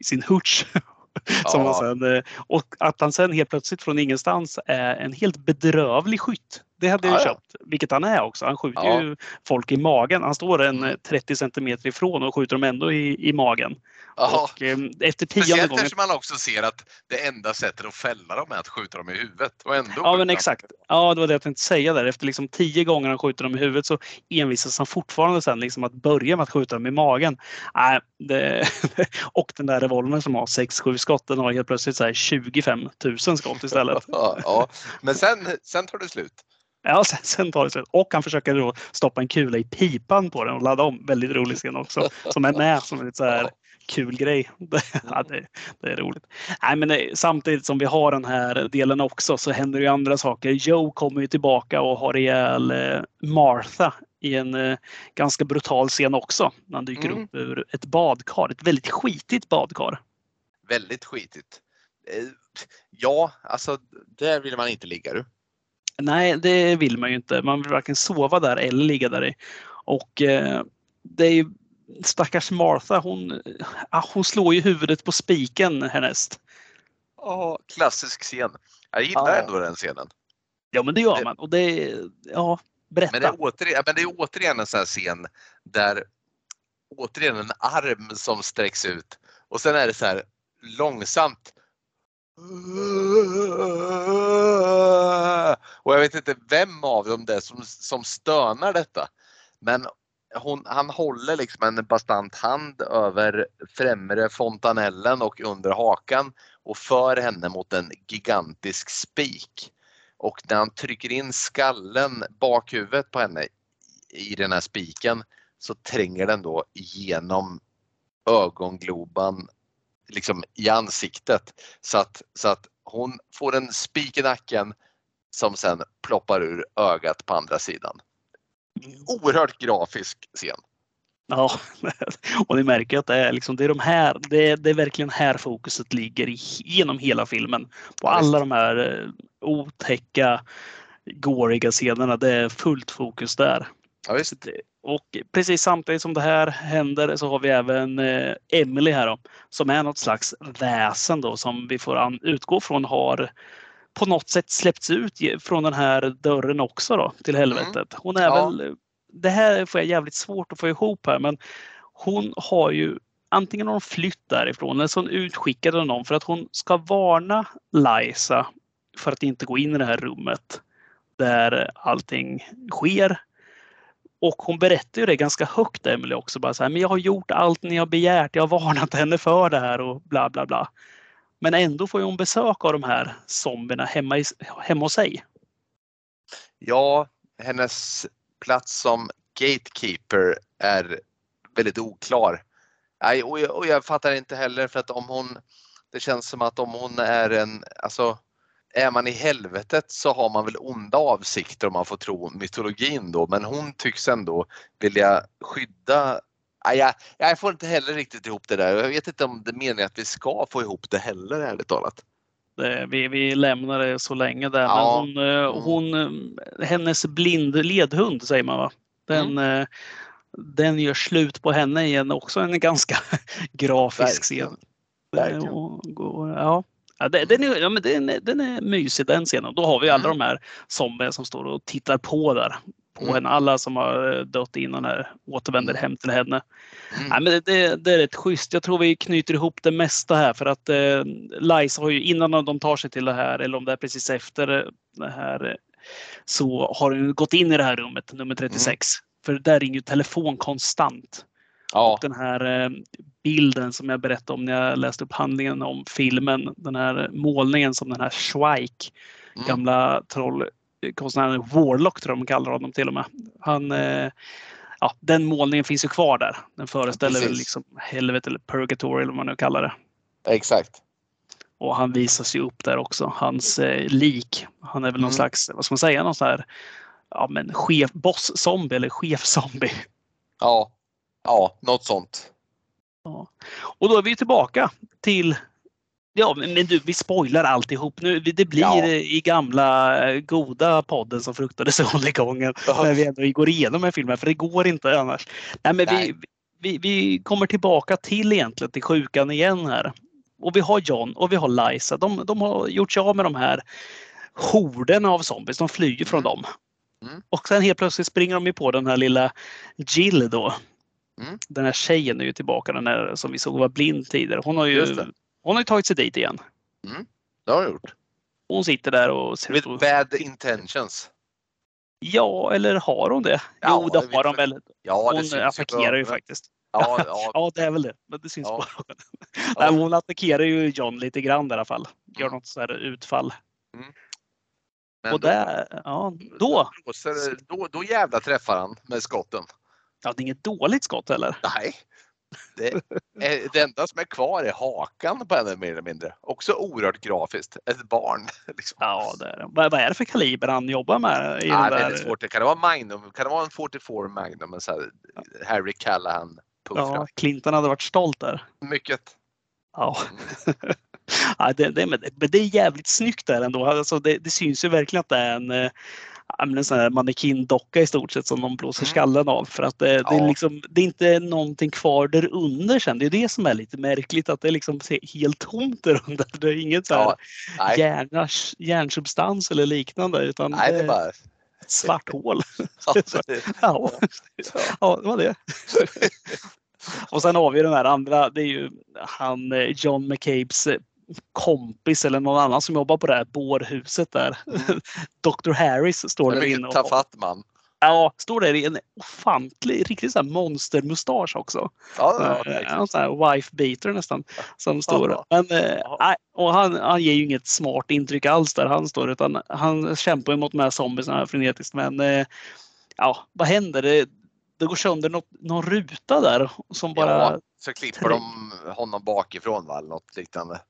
i sin hutch Som ja. sen, eh, och att han sen helt plötsligt från ingenstans är en helt bedrövlig skytt. Det hade jag ja, köpt, vilket han är också. Han skjuter ja. ju folk i magen. Han står en 30 mm. centimeter ifrån och skjuter dem ändå i, i magen. Och, eh, efter tionde gången... eftersom man också ser att det enda sättet att fälla dem är att skjuta dem i huvudet. Och ändå ja, men exakt. Ja, det var det jag tänkte säga där. Efter liksom tio gånger han skjuter dem i huvudet så envisas han fortfarande sen liksom att börja med att skjuta dem i magen. Äh, det... och den där revolvern som har 6-7 skott, den har helt plötsligt så 25 000 skott istället. ja, men sen, sen tar det slut. Ja, sen, sen tar det slut. Och han försöker då stoppa en kula i pipan på den och ladda om. Väldigt rolig scen också. Som är med som en så här kul grej. ja, det, det, är roligt. Nej, men eh, samtidigt som vi har den här delen också så händer ju andra saker. Joe kommer ju tillbaka och har ihjäl eh, Martha i en eh, ganska brutal scen också. När han dyker mm. upp ur ett badkar. Ett väldigt skitigt badkar. Väldigt skitigt. Ja, alltså där vill man inte ligga du. Nej, det vill man ju inte. Man vill varken sova där eller ligga där i. Och eh, det är ju stackars Martha, hon, hon slår ju huvudet på spiken härnäst. Ja, klassisk scen. Jag gillar ja. ändå den scenen. Ja, men det gör man. Och det, ja, berätta. Men det, är återigen, men det är återigen en sån här scen där återigen en arm som sträcks ut och sen är det så här långsamt. Och jag vet inte vem av dem det är som, som stönar detta. Men hon, han håller liksom en bastant hand över främre fontanellen och under hakan och för henne mot en gigantisk spik. Och när han trycker in skallen, bakhuvudet på henne i den här spiken så tränger den då genom ögongloban liksom i ansiktet så att, så att hon får en spik i nacken som sen ploppar ur ögat på andra sidan. Oerhört grafisk scen. Ja, och ni märker att det är, liksom, det är de här, det är, det är verkligen här fokuset ligger genom hela filmen. På alla de här eh, otäcka, gåriga scenerna. Det är fullt fokus där. Ja, visst. Och precis samtidigt som det här händer så har vi även eh, Emily här då, som är något slags väsen då som vi får utgå från har på något sätt släppts ut från den här dörren också då till mm. helvetet. Hon är ja. väl, det här får jag jävligt svårt att få ihop här men hon har ju antingen har hon flytt därifrån eller så är hon utskickad av någon för att hon ska varna Liza för att inte gå in i det här rummet där allting sker. Och hon berättar ju det ganska högt Emily också. Bara så här, men jag har gjort allt ni har begärt. Jag har varnat henne för det här och bla bla bla. Men ändå får hon besök av de här zombierna hemma, i, hemma hos sig. Ja, hennes plats som gatekeeper är väldigt oklar. Nej, och jag, och jag fattar inte heller för att om hon, det känns som att om hon är en, alltså är man i helvetet så har man väl onda avsikter om man får tro mytologin då men hon tycks ändå vilja skydda jag, jag får inte heller riktigt ihop det där. Jag vet inte om det är meningen att vi ska få ihop det heller ärligt talat. Vi, vi lämnar det så länge där. Ja. Men hon, eh, hon, eh, hennes blind ledhund säger man va? Den, mm. Eh, den gör slut på henne igen. Också en ganska grafisk scen. Verkligen. Ja. Ja, den, är, ja, men den, är, den är mysig den scenen. Då har vi alla mm. de här zombierna som står och tittar på där. På mm. henne. Alla som har dött innan här återvänder hem till henne. Mm. Ja, men det, det, det, är rätt schysst. Jag tror vi knyter ihop det mesta här för att eh, Liza har ju innan de tar sig till det här eller om det är precis efter det här så har hon gått in i det här rummet, nummer 36. Mm. För där ringer ju telefon konstant. Ja. Och den här eh, bilden som jag berättade om när jag läste upp handlingen om filmen. Den här målningen som den här Schweik, mm. gamla trollkonstnären Warlock tror jag de kallar honom till och med. Han, eh, ja, den målningen finns ju kvar där. Den föreställer väl liksom helvete eller purgatory eller vad man nu kallar det. Exakt. Och han visas ju upp där också, hans eh, lik. Han är väl mm. någon slags, vad ska man säga, någon sån här ja, men chef, boss-zombie eller chef-zombie. Ja, ja, något sånt. Ja. Och då är vi tillbaka till Ja, men du, vi spoilar alltihop nu. Det blir ja. i gamla eh, goda podden som fruktade solnedgången ja. när vi ändå går igenom en film, för det går inte annars. Nej, men Nej. Vi, vi, vi kommer tillbaka till egentligen till sjukan igen här. Och vi har John och vi har Liza. De, de har gjort sig av med de här horderna av zombies. De flyr från mm. dem. Mm. Och sen helt plötsligt springer de ju på den här lilla Jill då Mm. Den här tjejen är ju tillbaka, den här som vi såg var blind tidigare. Hon har ju, hon har ju tagit sig dit igen. Mm. Det har hon gjort. Hon sitter där och... With och... bad intentions. Ja, eller har hon det? Ja, jo, det har hon väl. Ja, hon attackerar ju faktiskt. Ja, ja. ja, det är väl det. Men det syns ja. bara. Nej, hon attackerar ju John lite grann i alla fall. Gör mm. något så här utfall. Mm. och då, där, ja, då. Då, då, då jävla träffar han med skotten. Ja, det är inget dåligt skott heller. Nej. Det, det enda som är kvar är hakan på henne mer eller mindre. Också oerhört grafiskt. Ett barn. Liksom. Ja, det är, vad, vad är det för kaliber han jobbar med? I ja, där... svårt. Kan det vara Magnum? Kan det vara en 44 Magnum? En så här Harry Callahan Ja, Clinton hade varit stolt där. Mycket. Ja. Mm. ja det, det, men det är jävligt snyggt där ändå. Alltså det, det syns ju verkligen att det är en en sån här mannekinndocka i stort sett som de blåser mm. skallen av. För att det, ja. det, är liksom, det är inte någonting kvar där under sen. Det är det som är lite märkligt att det liksom ser helt tomt där under. Det är inget ja. hjärna, hjärnsubstans eller liknande. Utan Nej, det är bara svart hål. ja, ja, det var det. Och sen har vi den här andra, det är ju han eh, John McCabes eh, kompis eller någon annan som jobbar på det här bårhuset där. Mm. Dr Harris står där inne. Tafatt man. Ja, står där i en ofantlig, riktigt så här monstermustasch också. Ja, ja, en sån här wife beater nästan. Som står. Ja, Men, äh, och han, han ger ju inget smart intryck alls där han står utan han kämpar mot de här zombiesarna frenetiskt. Men äh, ja, vad händer? Det, det går sönder något, någon ruta där som bara... Ja, så klipper de honom bakifrån va? Eller något liknande.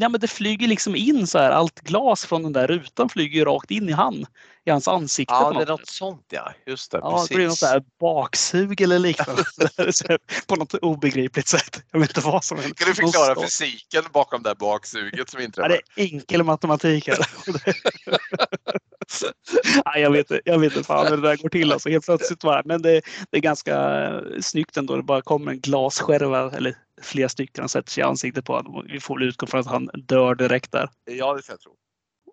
Ja, men det flyger liksom in så här. Allt glas från den där rutan flyger rakt in i han. I hans ansikte. Ja, det är något sånt ja. Just det. Ja, precis. det blir något där baksug eller liknande. på något obegripligt sätt. Jag vet inte vad som händer. Kan du förklara fysiken bakom det här baksuget som inträffar? Ja, det är enkel matematik här. Nej, jag, vet, jag vet inte fan hur det där går till. Alltså, helt plötsligt var, men det, det är ganska snyggt ändå. Det bara kommer en glasskärva, eller flera stycken, och sätter sig i ansiktet på honom. Vi får väl utgå från att han dör direkt där. Ja, det ska jag tro.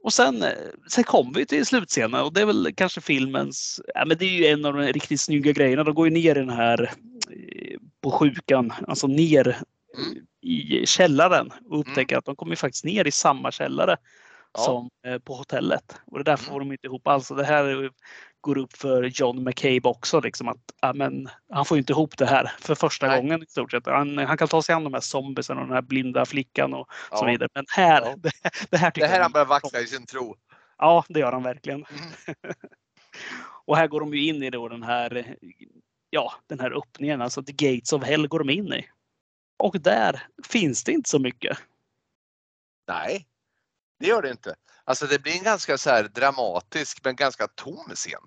Och sen, eh, sen kommer vi till slutscenen och det är väl kanske filmens, ja men det är ju en av de riktigt snygga grejerna. De går ju ner i den här eh, på sjukan, alltså ner mm. i källaren och upptäcker mm. att de kommer faktiskt ner i samma källare ja. som eh, på hotellet. Och det där får mm. de inte ihop alls. Det här går upp för John McCabe också. Liksom att, ja, men, han får inte ihop det här för första Nej. gången i stort sett. Han, han, kan ta sig an de här zombiesen och den här blinda flickan och ja. så vidare. Men här, ja. det, det, här tycker Det här han börjar vackla i sin tro. Ja, det gör han verkligen. Mm. och här går de ju in i då den här, ja, den här öppningen, alltså the gates of hell går de in i. Och där finns det inte så mycket. Nej, det gör det inte. Alltså det blir en ganska så dramatisk men ganska tom scen.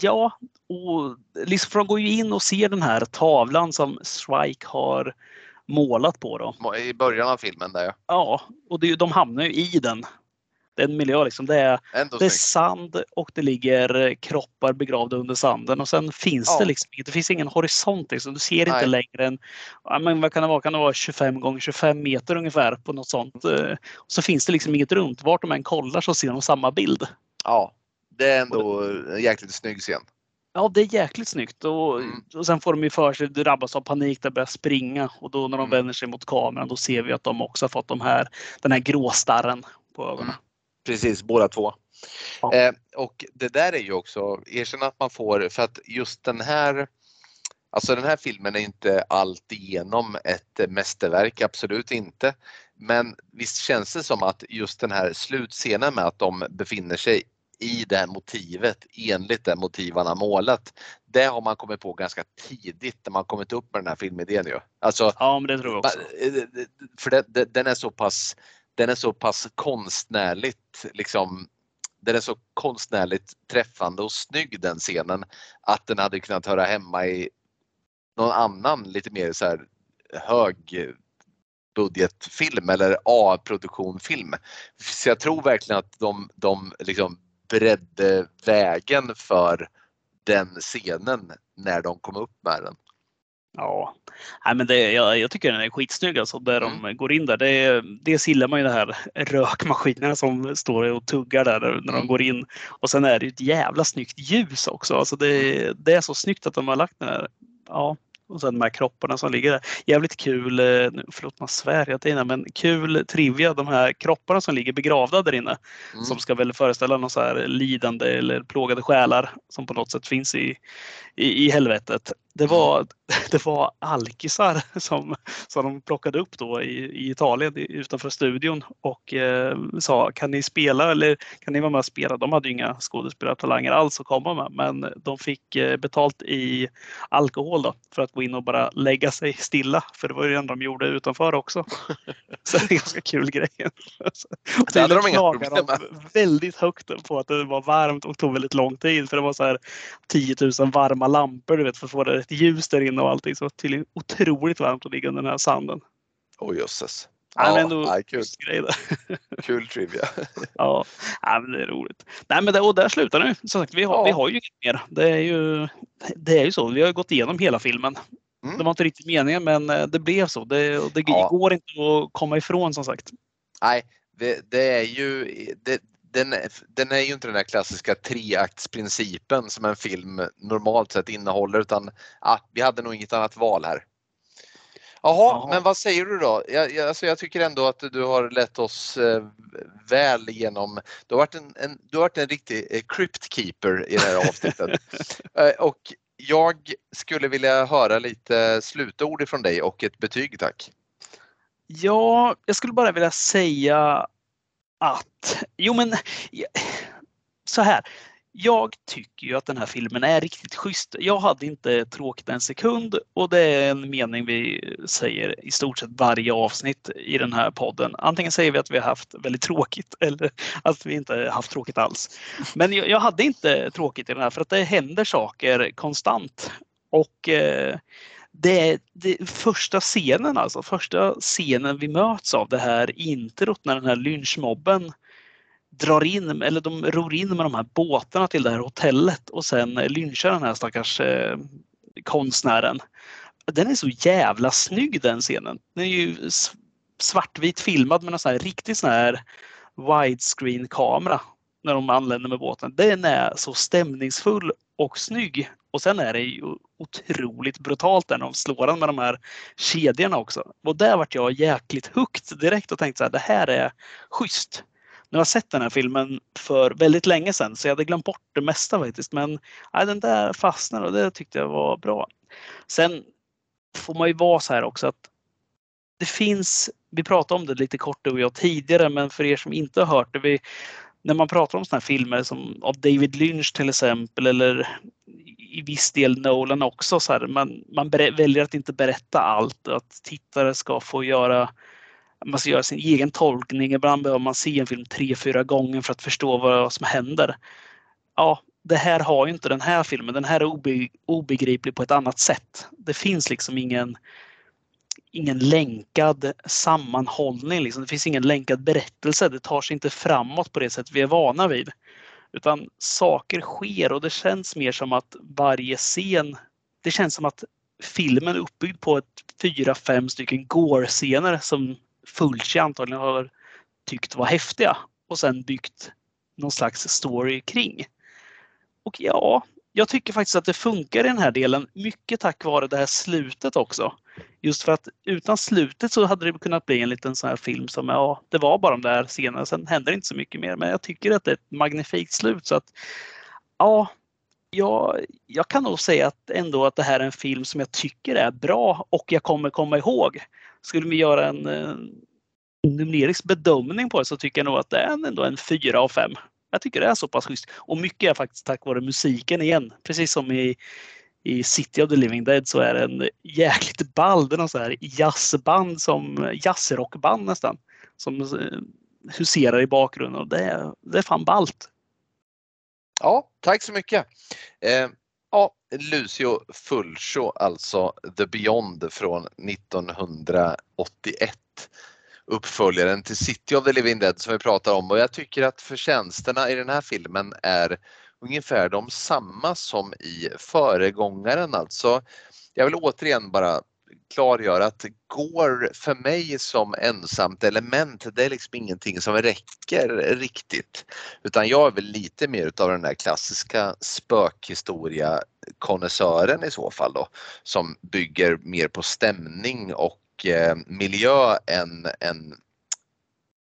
Ja, och liksom för de går ju in och ser den här tavlan som Strike har målat på. Då. I början av filmen där ja. Ja, och det, de hamnar ju i den en miljö. Liksom. Det, är, det är sand och det ligger kroppar begravda under sanden och sen finns ja. det liksom det finns ingen horisont. Liksom. Du ser Nej. inte längre än men vad kan det vara? Kan det vara 25 gånger 25 meter ungefär på något sånt. Eh, och så finns det liksom inget runt. Vart de än kollar så ser de samma bild. Ja, det är ändå en jäkligt snygg scen. Ja, det är jäkligt snyggt. Och, mm. och sen får de ju för sig drabbas av panik där börjar springa och då när de mm. vänder sig mot kameran då ser vi att de också har fått de här, den här gråstarren på ögonen. Mm. Precis, båda två. Ja. Eh, och det där är ju också, erkänn att man får, för att just den här Alltså den här filmen är inte alltigenom ett mästerverk, absolut inte. Men visst känns det som att just den här slutscenen med att de befinner sig i det här motivet enligt det motiv han har målat. Det har man kommit på ganska tidigt när man kommit upp med den här filmidén ju. Alltså, ja, men det tror jag också. För det, det, den är så pass den är så pass konstnärligt liksom den är så konstnärligt träffande och snygg den scenen att den hade kunnat höra hemma i någon annan lite mer så här hög budgetfilm eller A-produktionfilm. Så jag tror verkligen att de, de liksom bredde vägen för den scenen när de kom upp med den. Ja, Nej, men det, jag, jag tycker den är skitsnygg alltså, där mm. de går in där. Det, dels gillar man ju de här rökmaskinerna som står och tuggar där när mm. de går in. Och sen är det ett jävla snyggt ljus också. Alltså det, mm. det är så snyggt att de har lagt den här. Ja, och sen de här kropparna som ligger där. Jävligt kul, eh, förlåt man svär hela tiden, men kul trivia. De här kropparna som ligger begravda där inne. Mm. Som ska väl föreställa någon så här lidande eller plågade själar som på något sätt finns i, i, i helvetet det var, det var alkisar som, som de plockade upp då i, i Italien utanför studion och eh, sa kan ni spela eller kan ni vara med och spela? De hade inga skådespelartalanger alls att komma med men de fick eh, betalt i alkohol då, för att gå in och bara lägga sig stilla för det var ju det enda de gjorde utanför också. Så det är en ganska kul grej. det hade de inga problem med. Väldigt högt på att det var varmt och tog väldigt lång tid för det var så här 10 000 varma lampor du vet för att få det ett ljus där inne och allting. Så det var tydligen otroligt varmt att ligga under den här sanden. Åh oh, jösses. Ja, men ändå kul. kul trivia. ja, ja, men det är roligt. Nej, men det, och där slutar det. Som sagt, vi har, ja. vi har ju inget mer. Det är ju, det är ju så. Vi har gått igenom hela filmen. Mm. Det var inte riktigt meningen, men eh, det blev så. Det, det ja. går inte att komma ifrån som sagt. Nej, det, det är ju det, den, den, är ju inte den där klassiska treaktsprincipen som en film normalt sett innehåller utan ah, vi hade nog inget annat val här. Jaha, men vad säger du då? Jag, jag, alltså jag tycker ändå att du har lett oss eh, väl igenom. Du har varit en, en, du har varit en riktig eh, cryptkeeper i det här avsnittet. eh, och jag skulle vilja höra lite slutord ifrån dig och ett betyg tack. Ja, jag skulle bara vilja säga att, jo men så här. Jag tycker ju att den här filmen är riktigt schysst. Jag hade inte tråkigt en sekund och det är en mening vi säger i stort sett varje avsnitt i den här podden. Antingen säger vi att vi har haft väldigt tråkigt eller att vi inte haft tråkigt alls. Men jag, hade inte tråkigt i den här för att det händer saker konstant. Och eh, det är det, första scenen, alltså första scenen vi möts av det här introt när den här lynchmobben drar in, eller de ror in med de här båtarna till det här hotellet och sen lynchar den här stackars eh, konstnären. Den är så jävla snygg den scenen. Den är ju svartvit filmad med en sån här riktig sån här widescreen kamera när de anländer med båten. Den är så stämningsfull och snygg. Och sen är det ju otroligt brutalt när de slår den med de här kedjorna också. Och där vart jag jäkligt hooked direkt och tänkte så här, det här är schysst. Nu har jag sett den här filmen för väldigt länge sedan så jag hade glömt bort det mesta faktiskt. Men ja, den där fastnade och det tyckte jag var bra. Sen får man ju vara så här också att det finns, vi pratade om det lite kort du och jag tidigare, men för er som inte har hört det. Vi, när man pratar om sådana här filmer som av David Lynch till exempel eller i viss del Nolan också. Så här, man, man väljer att inte berätta allt. Att tittare ska få göra man ska göra sin egen tolkning. Ibland behöver man se en film tre, fyra gånger för att förstå vad som händer. Ja, det här har ju inte den här filmen. Den här är obe, obegriplig på ett annat sätt. Det finns liksom ingen, ingen länkad sammanhållning. Liksom. Det finns ingen länkad berättelse. Det tar sig inte framåt på det sätt vi är vana vid. Utan saker sker och det känns mer som att varje scen, det känns som att filmen är uppbyggd på ett fyra, fem stycken gore-scener som Fulci antagligen har tyckt var häftiga och sen byggt någon slags story kring. Och ja, jag tycker faktiskt att det funkar i den här delen mycket tack vare det här slutet också. Just för att utan slutet så hade det kunnat bli en liten sån här film som, ja, det var bara de där scenerna, sen händer inte så mycket mer. Men jag tycker att det är ett magnifikt slut så att ja, jag, jag kan nog säga att ändå att det här är en film som jag tycker är bra och jag kommer komma ihåg. Skulle vi göra en, en numerisk bedömning på det så tycker jag nog att det är ändå en 4 av 5. Jag tycker det är så pass schysst. Och mycket är faktiskt tack vare musiken igen. Precis som i, i City of the Living Dead så är det en jäkligt ball. Det är någon så här jazzband som jazzrockband nästan. Som eh, huserar i bakgrunden och det är, det är fan ballt. Ja, tack så mycket. Eh, ja, Lucio Fulcio, alltså The Beyond från 1981 uppföljaren till City of the Living Dead som vi pratar om och jag tycker att förtjänsterna i den här filmen är ungefär de samma som i föregångaren alltså. Jag vill återigen bara klargöra att går för mig som ensamt element, det är liksom ingenting som räcker riktigt. Utan jag är väl lite mer utav den där klassiska spökhistoria konnässören i så fall då, som bygger mer på stämning och eh, miljö än, än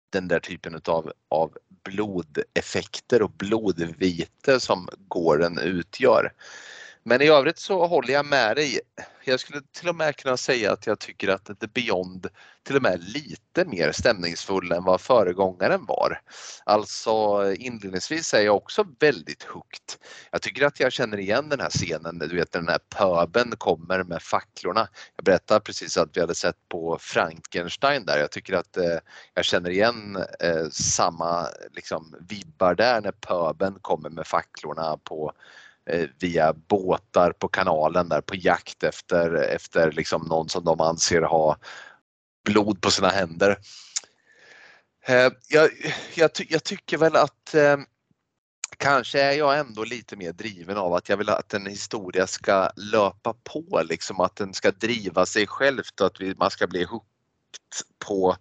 den där typen utav, av blodeffekter och blodvite som gården utgör. Men i övrigt så håller jag med dig. Jag skulle till och med kunna säga att jag tycker att The Beyond till och med är lite mer stämningsfull än vad föregångaren var. Alltså inledningsvis är jag också väldigt hooked. Jag tycker att jag känner igen den här scenen, du vet när den här pöben kommer med facklorna. Jag berättade precis att vi hade sett på Frankenstein där. Jag tycker att eh, jag känner igen eh, samma liksom, vibbar där när pöben kommer med facklorna på Eh, via båtar på kanalen där på jakt efter, efter liksom någon som de anser ha blod på sina händer. Eh, jag, jag, jag tycker väl att eh, kanske är jag ändå lite mer driven av att jag vill att en historia ska löpa på, liksom att den ska driva sig självt och att vi, man ska bli hooked på,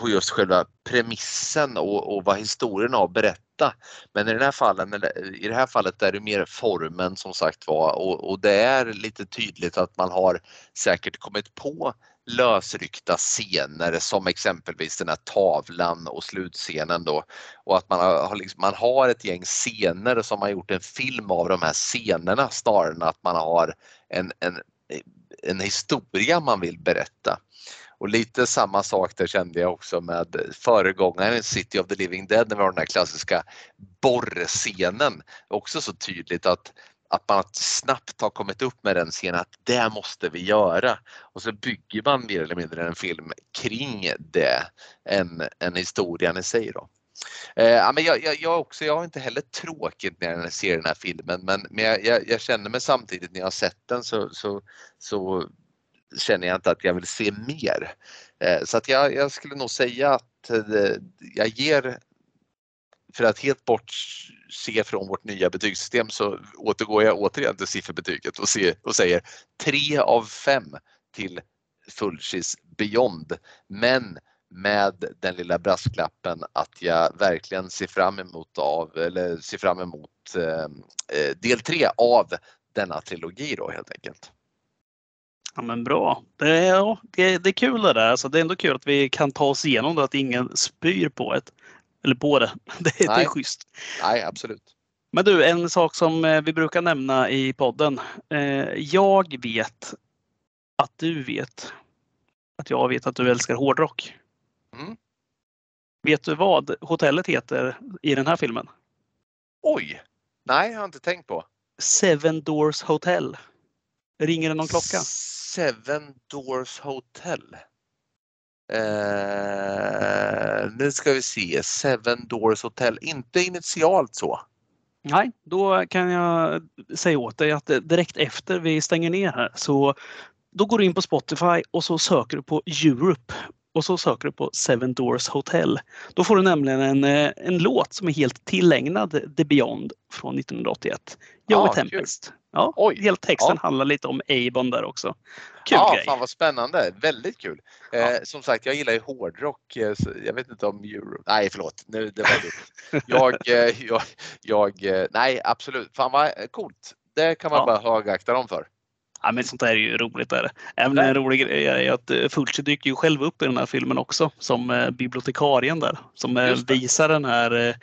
på just själva premissen och, och vad historien har att berätta. Men i, den här fallen, i det här fallet är det mer formen som sagt var och, och det är lite tydligt att man har säkert kommit på lösryckta scener som exempelvis den här tavlan och slutscenen då. Och att man har, liksom, man har ett gäng scener som har gjort en film av de här scenerna snarare än att man har en, en, en historia man vill berätta. Och lite samma sak där kände jag också med föregångaren City of the Living Dead när vi har den här klassiska borrscenen. Också så tydligt att att man snabbt har kommit upp med den scenen att det måste vi göra. Och så bygger man mer eller mindre en film kring det, än, än historien i sig. Då. Eh, men jag, jag, jag, också, jag har inte heller tråkigt när jag ser den här filmen men, men jag, jag, känner mig samtidigt när jag har sett den så, så, så känner jag inte att jag vill se mer. Eh, så att jag, jag skulle nog säga att eh, jag ger för att helt bortse från vårt nya betygssystem så återgår jag återigen till sifferbetyget och, se, och säger 3 av 5 till Fulcis Beyond. Men med den lilla brasklappen att jag verkligen ser fram emot, av, eller ser fram emot eh, eh del 3 av denna trilogi då helt enkelt. Ja men bra. Det är, ja, det, det är kul det där. Alltså, det är ändå kul att vi kan ta oss igenom det, att ingen spyr på ett. Eller på det. Det, det är schysst. Nej, absolut. Men du, en sak som eh, vi brukar nämna i podden. Eh, jag vet att du vet att jag vet att du älskar hårdrock. Mm. Vet du vad hotellet heter i den här filmen? Oj! Nej, jag har inte tänkt på. Seven Doors Hotel. Ringer det någon klocka? Seven Doors Hotel. Eh, nu ska vi se, Seven Doors Hotel, inte initialt så. Nej, då kan jag säga åt dig att direkt efter vi stänger ner här så då går du in på Spotify och så söker du på Europe och så söker du på Seven Doors Hotel. Då får du nämligen en, eh, en låt som är helt tillägnad The Beyond från 1981. Joey ah, Tempest. Ja, Oj. Hela texten ja. handlar lite om Avon där också. Kul ja, grej. Fan vad spännande, väldigt kul. Ja. Eh, som sagt, jag gillar ju hårdrock. Eh, jag vet inte om euro... Nej, förlåt. Nu, det var dumt. jag, eh, jag, jag, eh, nej, absolut. Fan vad coolt. Det kan man ja. bara högakta dem för. Ja, men sånt där är ju roligt. Där. Även en rolig grej är att eh, Fulci dyker ju själv upp i den här filmen också som eh, bibliotekarien där. Som eh, visar den här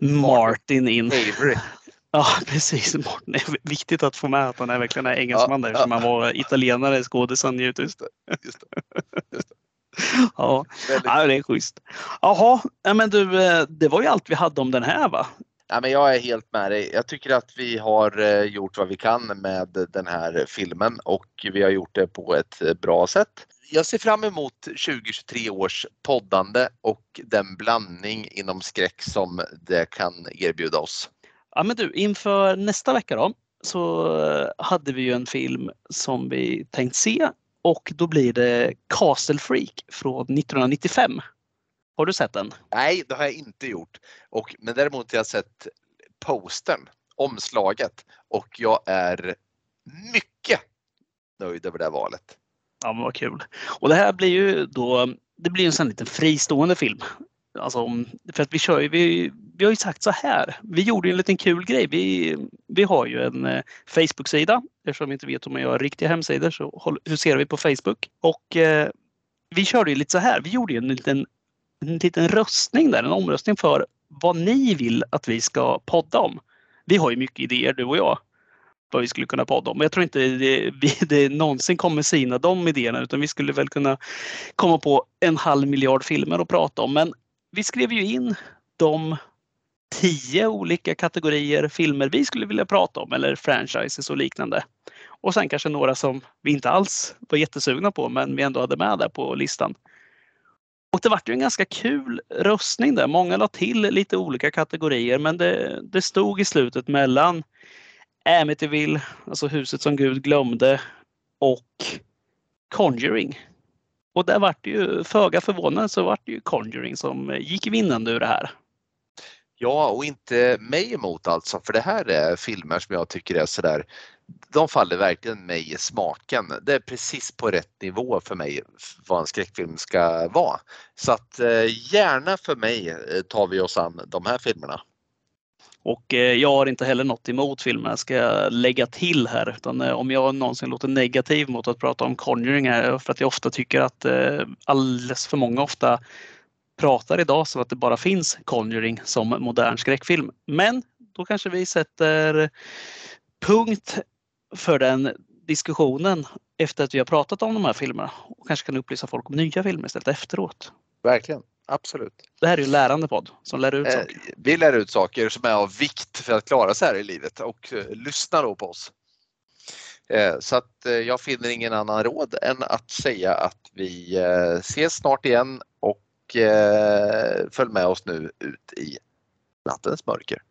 Martin in. Avery. Ja precis. Det är viktigt att få med att han är verkligen är engelsman ja, där eftersom ja. han var italienare skådisen. Just. Just det, just det. ja, ja, det är schysst. Jaha, men du, det var ju allt vi hade om den här va? Ja, men jag är helt med dig. Jag tycker att vi har eh, gjort vad vi kan med den här filmen och vi har gjort det på ett eh, bra sätt. Jag ser fram emot 2023 års poddande och den blandning inom skräck som det kan erbjuda oss. Ja men du, inför nästa vecka då så eh, hade vi ju en film som vi tänkt se och då blir det Castle Freak från 1995. Har du sett den? Nej, det har jag inte gjort. Och, men däremot har jag sett postern, omslaget och jag är mycket nöjd över det här valet. Ja, men vad kul. Och det här blir ju då, det blir en sån liten fristående film. Alltså, för att vi kör ju, vi, vi har ju sagt så här. Vi gjorde en liten kul grej. Vi, vi har ju en eh, Facebook-sida. Eftersom vi inte vet om man gör riktiga hemsidor så huserar vi på Facebook. Och eh, vi körde ju lite så här. Vi gjorde ju en liten en liten röstning där, en omröstning för vad ni vill att vi ska podda om. Vi har ju mycket idéer du och jag vad vi skulle kunna podda om. Jag tror inte det, vi, det någonsin kommer sina de idéerna utan vi skulle väl kunna komma på en halv miljard filmer att prata om. Men vi skrev ju in de tio olika kategorier filmer vi skulle vilja prata om eller franchises och liknande. Och sen kanske några som vi inte alls var jättesugna på men vi ändå hade med där på listan. Och det vart ju en ganska kul röstning där. Många la till lite olika kategorier men det, det stod i slutet mellan Amityville, alltså huset som Gud glömde och Conjuring. Och där vart det ju föga förvånande så vart det ju Conjuring som gick vinnande ur det här. Ja, och inte mig emot alltså, för det här är filmer som jag tycker är sådär, de faller verkligen mig i smaken. Det är precis på rätt nivå för mig vad en skräckfilm ska vara. Så att eh, gärna för mig eh, tar vi oss an de här filmerna. Och eh, jag har inte heller något emot filmerna ska jag lägga till här. Utan om jag någonsin låter negativ mot att prata om Conjuring här för att jag ofta tycker att alldeles för många ofta pratar idag som att det bara finns Conjuring som modern skräckfilm. Men då kanske vi sätter punkt för den diskussionen efter att vi har pratat om de här filmerna och kanske kan upplysa folk om nya filmer istället efteråt. Verkligen, absolut. Det här är ju lärande podd som lär ut eh, saker. Vi lär ut saker som är av vikt för att klara sig här i livet och eh, lyssna då på oss. Eh, så att jag finner ingen annan råd än att säga att vi ses snart igen och och eh, följ med oss nu ut i nattens mörker.